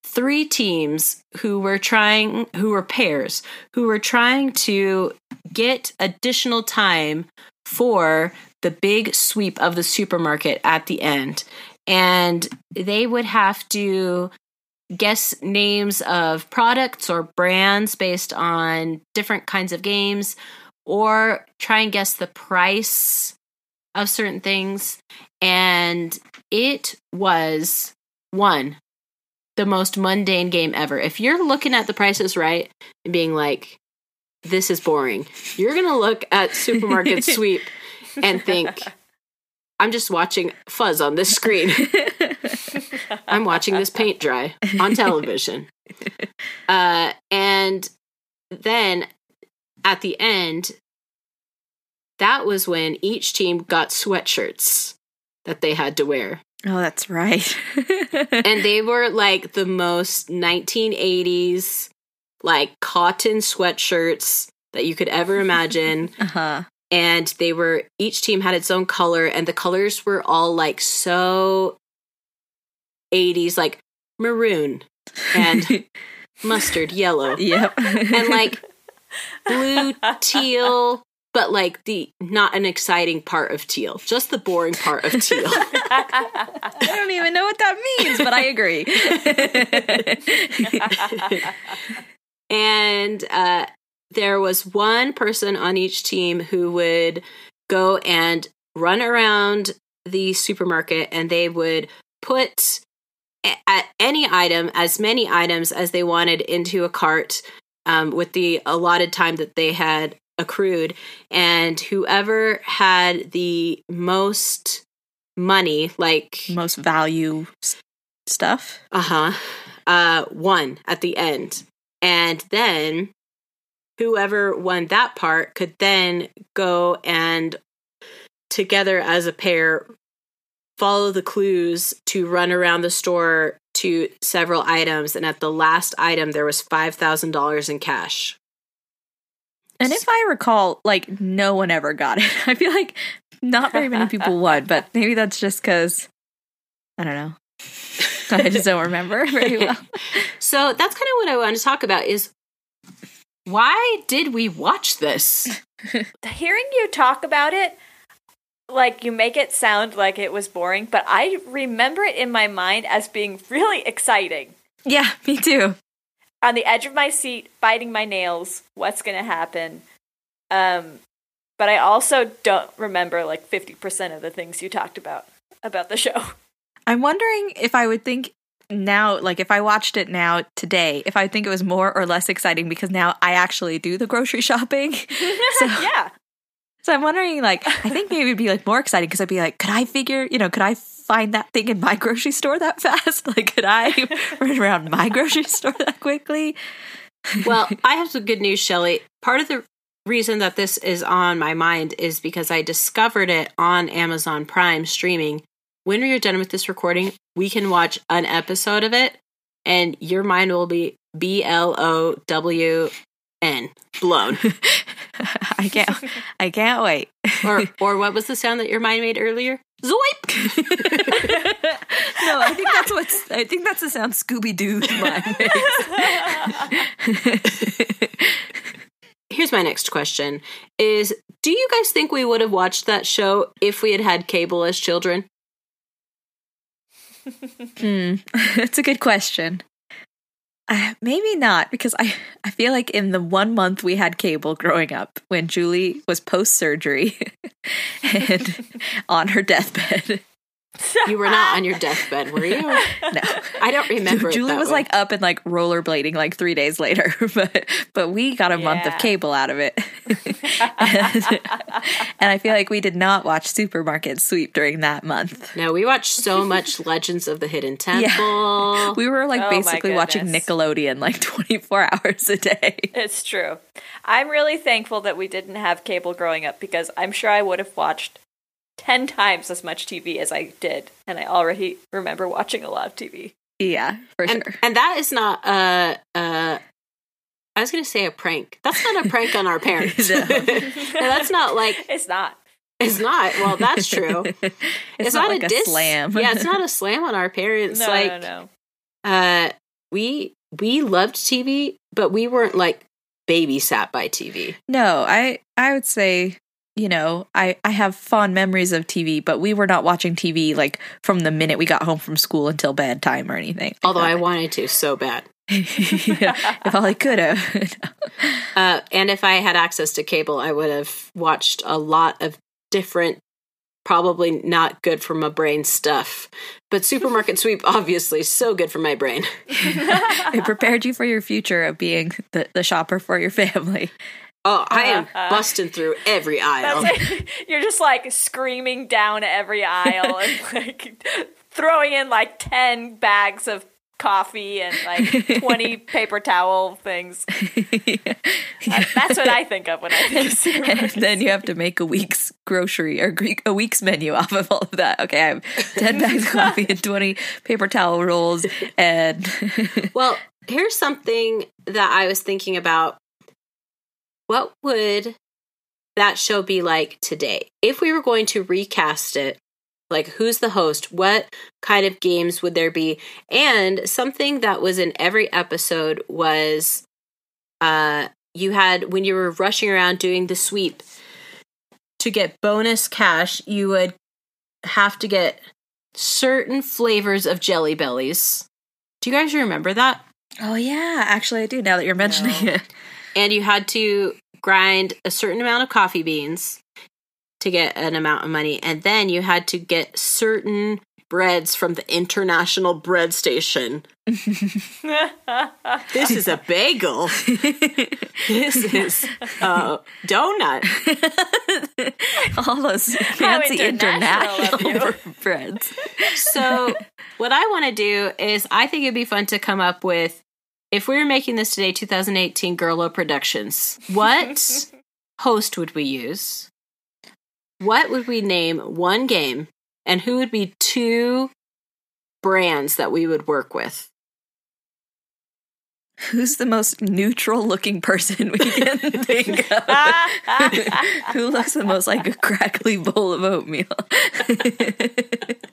Speaker 1: three teams who were trying who were pairs who were trying to get additional time for the big sweep of the supermarket at the end. And they would have to guess names of products or brands based on different kinds of games or try and guess the price of certain things. And it was one the most mundane game ever. If you're looking at the Price Is Right and being like this is boring you're gonna look at supermarket sweep and think i'm just watching fuzz on this screen I'm watching this paint dry on television. Uh, and then at the end, that was when each team got sweatshirts that they had to wear.
Speaker 2: oh, that's right.
Speaker 1: And they were like the most 1980s, like cotton sweatshirts that you could ever imagine.
Speaker 2: uh-huh.
Speaker 1: And they were each team had its own color and the colors were all like so 80s like maroon and mustard yellow
Speaker 2: Yep.
Speaker 1: and like blue teal but like the not an exciting part of teal just the boring part of teal
Speaker 2: I don't even know what that means, but I agree.
Speaker 1: and uh, there was one person on each team who would go and run around the supermarket and they would put a- at any item, as many items as they wanted into a cart um, with the allotted time that they had accrued. And whoever had the most money, like,
Speaker 2: Most value s- stuff.
Speaker 1: uh-huh, uh, won at the end. And then whoever won that part could then go and together as a pair follow the clues to run around the store to several items and at the last item there was $5000 in cash
Speaker 2: And if I recall, like no one ever got it. I feel like not very many people won, but maybe that's just because I don't know. I just don't remember very well.
Speaker 1: so that's kind of what i want to talk about is why did we watch this
Speaker 3: Hearing you talk about it, like you make it sound like it was boring, but I remember it in my mind as being really exciting.
Speaker 2: Yeah, me too.
Speaker 3: On the edge of my seat, biting my nails, what's going to happen? Um, but I also don't remember like 50% of the things you talked about about the show.
Speaker 2: I'm wondering if I would think now, like if I watched it now today, if I think it was more or less exciting because now I actually do the grocery shopping. So,
Speaker 3: yeah.
Speaker 2: so I'm wondering, like, I think maybe it'd be like more exciting because I'd be like, could I figure, you know, could I find that thing in my grocery store that fast? Like, could I run around my grocery store that quickly?
Speaker 1: well, I have some good news, Shelly. Part of the reason that this is on my mind is because I discovered it on Amazon Prime streaming. When are done with this recording, we can watch an episode of it, and your mind will be B L O W N blown.
Speaker 2: I can't, I can't wait.
Speaker 1: or or what was the sound that your mind made earlier? Zoip.
Speaker 2: no, I think that's what's. I think that's the sound Scooby Doo makes.
Speaker 1: Here's my next question: Is do you guys think we would have watched that show if we had had cable as children?
Speaker 2: Hmm, that's a good question. Uh, maybe not because I I feel like in the one month we had cable growing up when Julie was post surgery and on her deathbed.
Speaker 1: You were not on your deathbed, were you?
Speaker 2: No,
Speaker 1: I don't remember. it
Speaker 2: Julie
Speaker 1: that
Speaker 2: was
Speaker 1: way.
Speaker 2: like up and like rollerblading like three days later, but but we got a month of cable out of it, and, and I feel like we did not watch Supermarket Sweep during that month.
Speaker 1: No, we watched so much Legends of the Hidden Temple.
Speaker 2: We were like
Speaker 3: Oh
Speaker 2: basically watching. Nickelodeon like twenty four hours a day.
Speaker 3: It's true. I'm really thankful that we didn't have cable growing up because I'm sure I would have watched 10 times as much TV as I did. And I already remember watching a lot of TV.
Speaker 2: Yeah, for
Speaker 1: and,
Speaker 2: sure.
Speaker 1: and that is not a. Uh, I was going to say a prank. That's not a prank on our parents.
Speaker 2: No.
Speaker 1: No, that's not like
Speaker 3: It's not.
Speaker 1: it's not. Well, that's true.
Speaker 2: it's, not, like a,
Speaker 1: dis-
Speaker 2: slam.
Speaker 1: yeah, it's not a slam on our parents.
Speaker 3: No,
Speaker 1: like
Speaker 3: no, no.
Speaker 1: uh we we loved TV, but we weren't like babysat by TV.
Speaker 2: No, I I would say you know I I have fond memories of TV, but we were not watching TV like from the minute we got home from school until bedtime or anything.
Speaker 1: Although I wanted to so bad.
Speaker 2: Yeah, if all I could have.
Speaker 1: Uh and if I had access to cable, I would have watched a lot of different probably not good for my brain stuff. But Supermarket Sweep obviously so good for my brain.
Speaker 2: it prepared you for your future of being the, the shopper for your family.
Speaker 1: Oh, I am
Speaker 3: Uh-huh.
Speaker 1: busting through every aisle.
Speaker 3: Like, you're just like screaming down every aisle and like throwing in like 10 bags of coffee and like 20 paper towel things. That- That's what I think of when I think of
Speaker 2: and
Speaker 3: supermarkets.
Speaker 2: then you have to make a week's grocery or a week's menu off of all of that. Okay, I have 10 bags of coffee and 20 paper towel rolls and
Speaker 1: Well, here's something that I was thinking about. What would that show be like today? If we were going to recast it, like who's the host? What kind of games would there be? And something that was in every episode was uh you had when you were rushing around doing the sweep to get bonus cash, you would have to get certain flavors of jelly bellies. Do you guys remember that?
Speaker 2: Oh yeah, actually I do now that you're mentioning
Speaker 3: No.
Speaker 2: it.
Speaker 1: And you had to grind a certain amount of coffee beans to get an amount of money and then you had to get certain breads from the International Bread Station. this is a bagel. this is a donut.
Speaker 2: All those fancy
Speaker 3: international
Speaker 2: international breads.
Speaker 1: So, what I want to do is, I think it'd be fun to come up with if we were making this today, 2018 Girlo Productions, what host would we use? What would we name one game? And who would be two brands that we would work with?
Speaker 2: Who's the most neutral looking person we can think of? Who looks the most like a crackly bowl of oatmeal?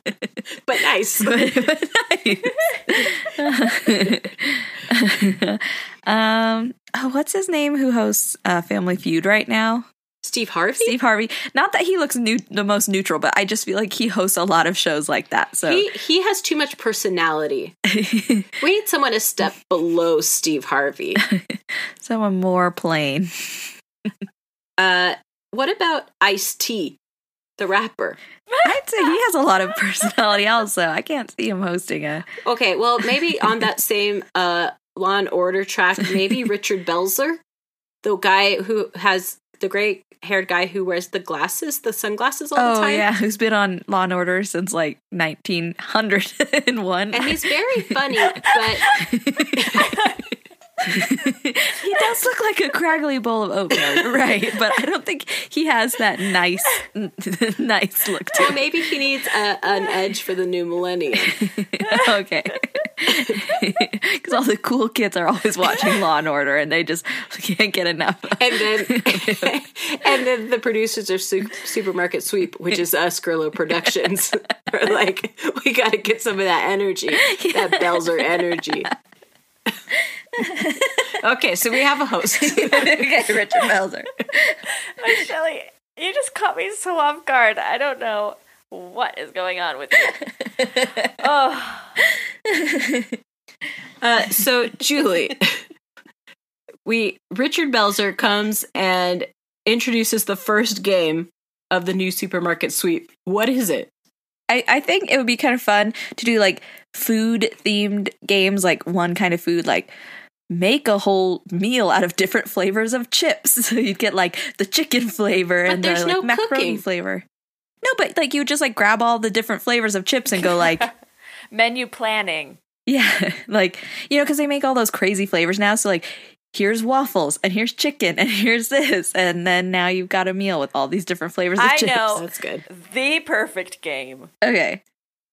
Speaker 1: But nice.
Speaker 2: but, but nice. um, oh, what's his name? Who hosts uh, Family Feud right now?
Speaker 1: Steve Harvey?
Speaker 2: Steve Harvey. Not that he looks new, the most neutral, but I just feel like he hosts a lot of shows like that. So
Speaker 1: He, he has too much personality. we need someone a step below Steve Harvey.
Speaker 2: someone more plain.
Speaker 1: Uh, what about Ice T, the rapper?
Speaker 2: I'd say he has a lot of personality. Also, I can't see him hosting a.
Speaker 1: Okay, well, maybe on that same uh, Law and Order track, maybe Richard Belzer, the guy who has the gray haired guy who wears the glasses, the sunglasses all the
Speaker 2: Oh
Speaker 1: time.
Speaker 2: yeah, who's been on Law and Order since like 1901.
Speaker 1: And he's very funny, but
Speaker 2: he does look like a craggly bowl of oatmeal, right? But I don't think he has that nice, nice look to
Speaker 1: well,
Speaker 2: him.
Speaker 1: maybe he needs a, an edge for the new millennium.
Speaker 2: okay. Because all the cool kids are always watching Law and Order, and they just can't get enough.
Speaker 1: And then, and then the producers of Su- Supermarket Sweep, which is us, Grillo Productions, are like, we got to get some of that energy, that Belzer energy. okay, so we have a host.
Speaker 2: okay, Richard Belzer.
Speaker 3: Shelly, you just caught me so off guard. I don't know what is going on with you. oh,
Speaker 1: Uh, so Julie, we Richard Belzer comes and introduces the first game of the new supermarket sweep. What is it?
Speaker 2: I, I think it would be kind of fun to do like food themed games, like one kind of food, like make a whole meal out of different flavors of chips. So you'd get like the chicken flavor
Speaker 1: But
Speaker 2: and the like
Speaker 1: no
Speaker 2: macaroni
Speaker 1: cooking.
Speaker 2: flavor. No, but like you would just like grab all the different flavors of chips and go like,
Speaker 3: menu planning.
Speaker 2: yeah, like you know, because they make all those crazy flavors now. So like, here's waffles and here's chicken and here's this, and then now you've got a meal with all these different flavors of
Speaker 3: I
Speaker 2: chips.
Speaker 3: know.
Speaker 1: That's good.
Speaker 3: The perfect game
Speaker 2: Okay.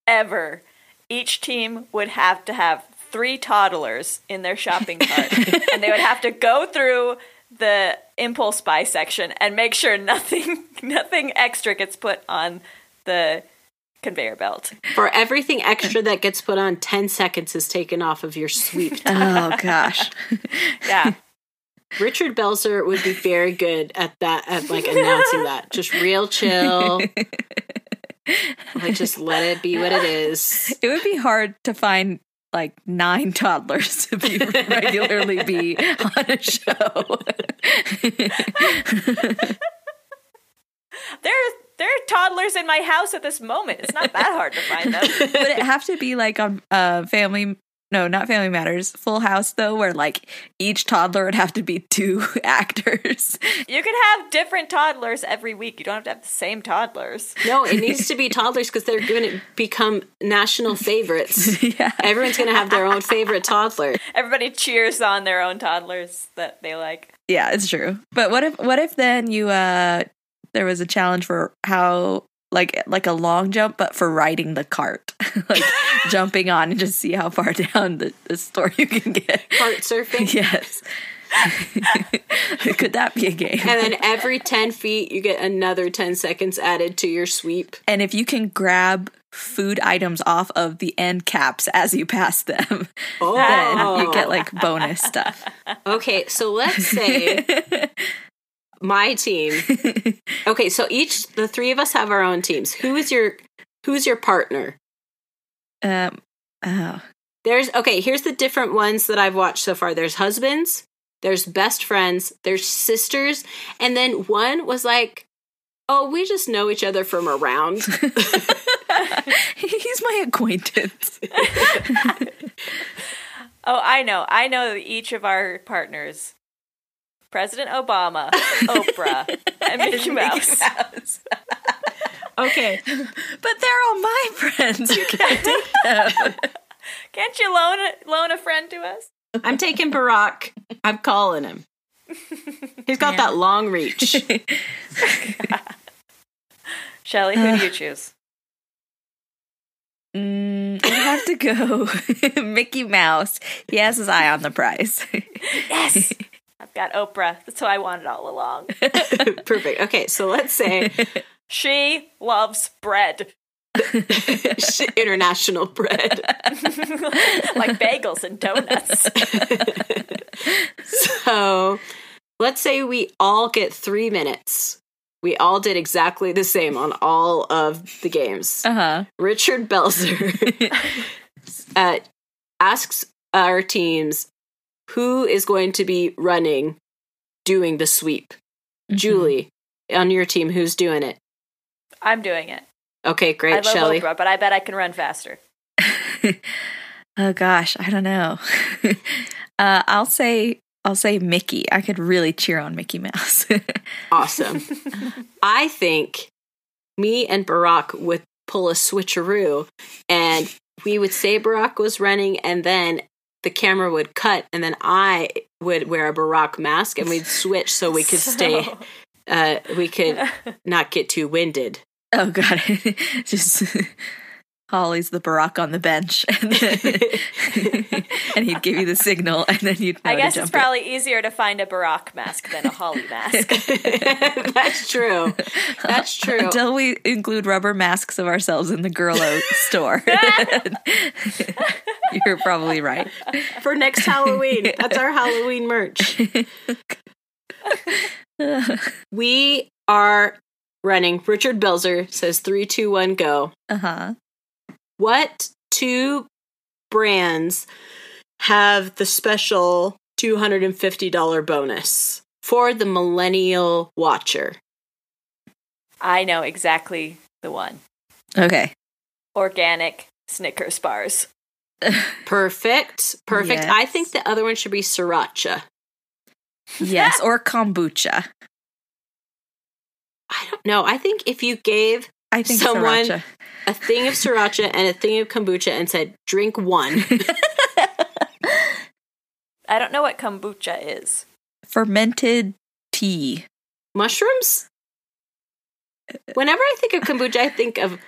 Speaker 3: ever. Each team would have to have three toddlers in their shopping cart, and they would have to go through the impulse buy section and make sure nothing nothing extra gets put on the conveyor belt.
Speaker 1: For everything extra that gets put on, 10 seconds is taken off of your sweep.
Speaker 2: Oh gosh.
Speaker 3: Yeah.
Speaker 1: Richard Belzer would be very good at that, at like announcing that. Just real chill. like, just let it be what it is.
Speaker 2: It would be hard to find like nine toddlers to be regularly be on a show.
Speaker 3: There there are toddlers in my house at this moment. It's not that hard to find them.
Speaker 2: Would it have to be like on uh, Family? No, not Family Matters. Full House though, where like each toddler would have to be two actors.
Speaker 3: You could have different toddlers every week. You don't have to have the same toddlers.
Speaker 1: No, it needs to be toddlers because they're going to become national favorites.
Speaker 2: yeah.
Speaker 1: Everyone's going to have their own favorite toddler.
Speaker 3: Everybody cheers on their own toddlers that they like.
Speaker 2: Yeah, it's true. But what if what if then you uh there was a challenge for how like like a long jump but for riding the cart. like jumping on and just see how far down the, the store you can get.
Speaker 1: Cart surfing.
Speaker 2: Yes. Could that be a game?
Speaker 1: And then every 10 feet, you get another 10 seconds added to your sweep.
Speaker 2: And if you can grab food items off of the end caps as you pass them,
Speaker 1: Oh.
Speaker 2: then you get like bonus stuff.
Speaker 1: Okay, so let's say my team. Okay, so each the three of us have our own teams. Who is your who's your partner?
Speaker 2: Um oh.
Speaker 1: There's okay, here's the different ones that I've watched so far. There's husbands, there's best friends, there's sisters, and then one was like, "Oh, we just know each other from around."
Speaker 2: He's my acquaintance.
Speaker 3: Oh, I know. I know each of our partners. President Obama, Oprah, and Mickey Mouse.
Speaker 1: Okay.
Speaker 2: But they're all my friends. You can't take them.
Speaker 3: Can't you loan a, loan a friend to us?
Speaker 1: I'm taking Barack. I'm calling him. He's got that long reach.
Speaker 3: Shelly, who do you choose?
Speaker 2: Mm, I have to go Mickey Mouse. He has his eye on the prize.
Speaker 3: Yes. I've got Oprah. That's who I wanted all along.
Speaker 1: Perfect. Okay, so let's say
Speaker 3: She loves bread,
Speaker 1: international bread.
Speaker 3: like bagels and donuts.
Speaker 1: So let's say we all get three minutes. We all did exactly the same on all of the games.
Speaker 2: Uh huh.
Speaker 1: Richard Belzer uh, asks our teams who is going to be running doing the sweep. Julie, on your team, who's doing it?
Speaker 3: I'm doing it.
Speaker 1: Okay,
Speaker 3: I
Speaker 1: great,
Speaker 3: love
Speaker 1: Shelly.
Speaker 3: Oprah, but I bet I can run faster.
Speaker 2: Oh gosh, I don't know. uh, I'll say I'll say Mickey. I could really cheer on Mickey Mouse.
Speaker 1: Awesome. I think me and Barack would pull a switcheroo and we would say Barack was running and then the camera would cut and then I would wear a Barack mask and we'd switch so we could stay uh we could not get too winded.
Speaker 2: oh god, just Holly's the Barack on the bench, and, then, and he'd give you the signal, and then you'd. Know
Speaker 3: I
Speaker 2: to
Speaker 3: guess
Speaker 2: jump
Speaker 3: it's probably easier to find a Barack mask than a Holly mask.
Speaker 1: That's true. That's true.
Speaker 2: Until we include rubber masks of ourselves in the Girlo store. You're probably right.
Speaker 1: For next Halloween. That's our Halloween merch. We are running. Richard Belzer says three, two, one, go.
Speaker 2: Uh huh.
Speaker 1: What two brands have the special $250 bonus for the millennial watcher?
Speaker 3: I know exactly the one.
Speaker 2: Okay.
Speaker 3: Organic Snickers bars.
Speaker 1: Perfect. Perfect.
Speaker 2: Yes.
Speaker 1: I think the other one should be sriracha.
Speaker 2: Yes, or kombucha.
Speaker 1: I don't know. I think if you gave
Speaker 2: I think
Speaker 1: Someone-
Speaker 2: sriracha.
Speaker 1: A thing of sriracha and a thing of kombucha and said, drink one,
Speaker 3: I don't know what kombucha is.
Speaker 2: fermented tea.
Speaker 1: mushrooms? Whenever I think of kombucha, I think of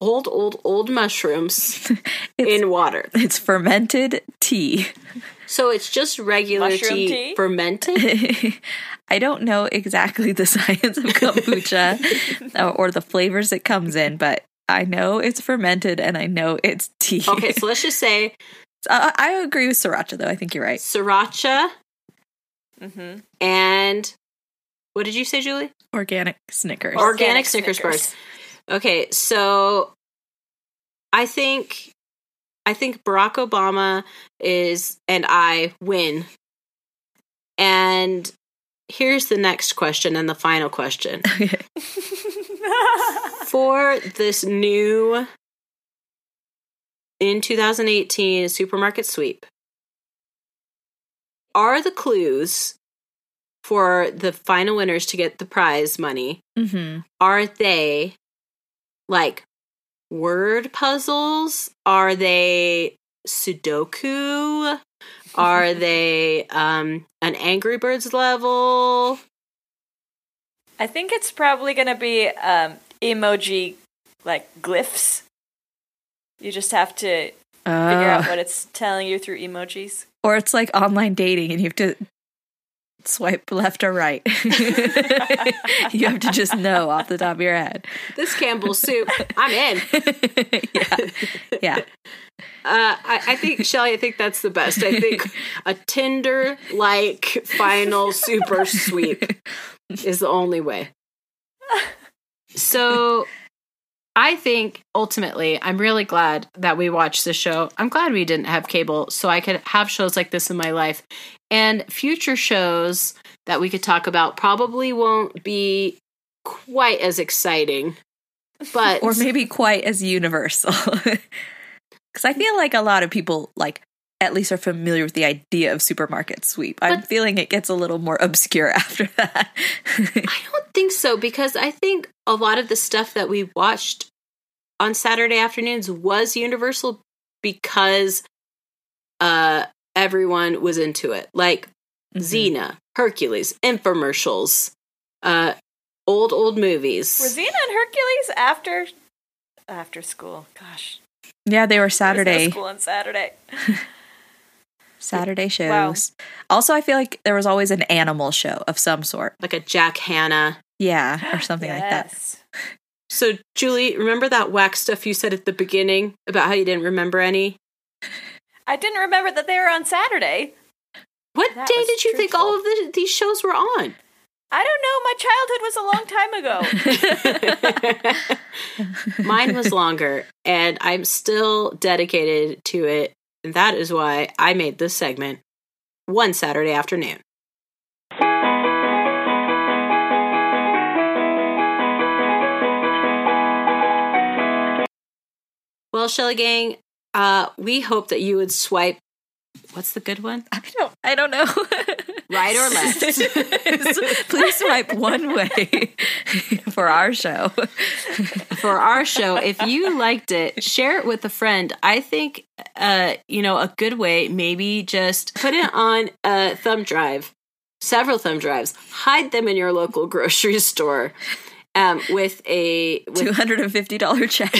Speaker 1: old, old, old mushrooms in water.
Speaker 2: it's fermented tea.
Speaker 1: So it's just regular tea,
Speaker 3: tea?
Speaker 1: fermented.
Speaker 2: I don't know exactly the science of kombucha or, uh, or the flavors it comes in, but I know it's fermented and I know it's tea.
Speaker 1: Okay, so let's just say
Speaker 2: I, I agree with sriracha, though. I think you're right.
Speaker 1: sriracha
Speaker 3: hmm
Speaker 1: and what did you say, Julie?
Speaker 2: Organic Snickers.
Speaker 1: Organic,
Speaker 3: Organic
Speaker 1: Snickers,
Speaker 3: Snickers.
Speaker 1: bars. Okay, so I think I think Barack Obama is and I win. And here's the next question and the final question.
Speaker 2: Okay.
Speaker 1: For this new in 2018 supermarket sweep, are the clues for the final winners to get the prize money
Speaker 2: hmm
Speaker 1: are they like word puzzles? Are they Sudoku? Are they um an Angry Birds level?
Speaker 3: I think it's probably going to be um, emoji like glyphs. You just have to figure out
Speaker 2: Uh,
Speaker 3: what it's telling you through emojis.
Speaker 2: or it's like online dating and you have to swipe left or right. you have to just know off the top of your head.
Speaker 1: This Campbell soup, I'm in.
Speaker 2: yeah. Yeah.
Speaker 1: Uh, I, I think Shelly. I think that's the best. I think a Tinder like final super sweep is the only way. So I think ultimately, I'm really glad that we watched this show. I'm glad we didn't have cable so I could have shows like this in my life. And future shows that we could talk about probably won't be quite as exciting but
Speaker 2: or maybe quite as universal. Because I feel like a lot of people, like, at least are familiar with the idea of supermarket sweep. I'm feeling it gets a little more obscure after that.
Speaker 1: I don't think so because I think a lot of the stuff that we watched on Saturday afternoons was universal because uh everyone was into it. Like
Speaker 2: Mhm.
Speaker 1: Xena, Hercules, infomercials, uh old old movies.
Speaker 3: Were Xena and Hercules after after school? Gosh,
Speaker 2: Yeah, they were
Speaker 3: There was no
Speaker 2: Saturday
Speaker 3: school on Saturday.
Speaker 2: Saturday shows.
Speaker 3: Wow.
Speaker 2: Also, I feel like there was always an animal show of some sort.
Speaker 1: like a Jack Hanna.
Speaker 2: Yeah, or something like that.
Speaker 1: So Julie, remember that wax stuff you said at the beginning about how you didn't remember any?
Speaker 3: I didn't remember that they were on Saturday.
Speaker 1: What
Speaker 3: That
Speaker 1: day did you think all of the, these shows were on?
Speaker 3: I don't know. My childhood was a long time ago.
Speaker 1: Mine was longer, and I'm still dedicated to it. And that is why I made this segment one Saturday afternoon. Well, Shelly Gang, uh, we hope that you would swipe. What's the good one?
Speaker 2: I don't. I don't know.
Speaker 1: Right or left?
Speaker 2: Please swipe one way for our show.
Speaker 1: for our show. If you liked it, share it with a friend. I think, uh, you know, a good way, maybe just put it on a thumb drive, several thumb drives, hide them in your local grocery store. Um, with a
Speaker 2: Two hundred and fifty dollar check.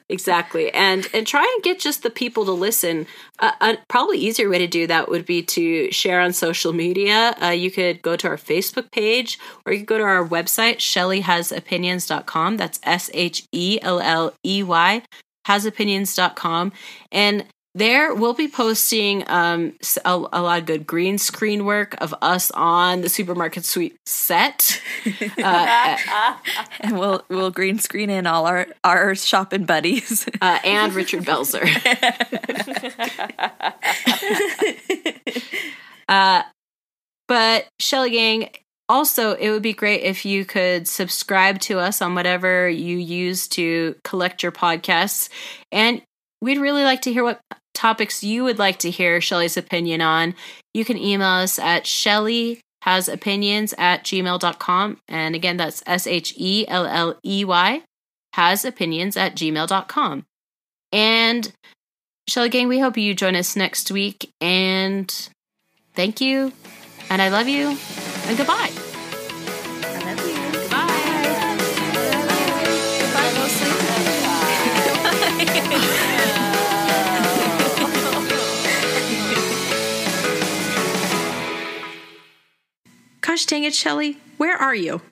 Speaker 1: exactly, and and try and get just the people to listen. Uh, a probably easier way to do that would be to share on social media. Uh, you could go to our Facebook page, or you could go to our website, ShellyHasOpinions.com. That's S H E L L E Y hasopinions.com and there we'll be posting um a, a lot of good green screen work of us on the Supermarket Sweep set. Uh,
Speaker 2: and we'll we'll green screen in all our our shopping buddies.
Speaker 1: uh, and richard belzer. Uh but shelly gang also it would be great if you could subscribe to us on whatever you use to collect your podcasts. And we'd really like to hear what topics you would like to hear Shelly's opinion on. You can email us at Shelly has opinions at gmail.com. And again, that's S H E L L E Y has opinions at gmail.com. And Shelly Gang, we hope you join us next week. And thank you. And I love you. And goodbye. Goodbye.
Speaker 2: Gosh dang it, Shelly. Where are you?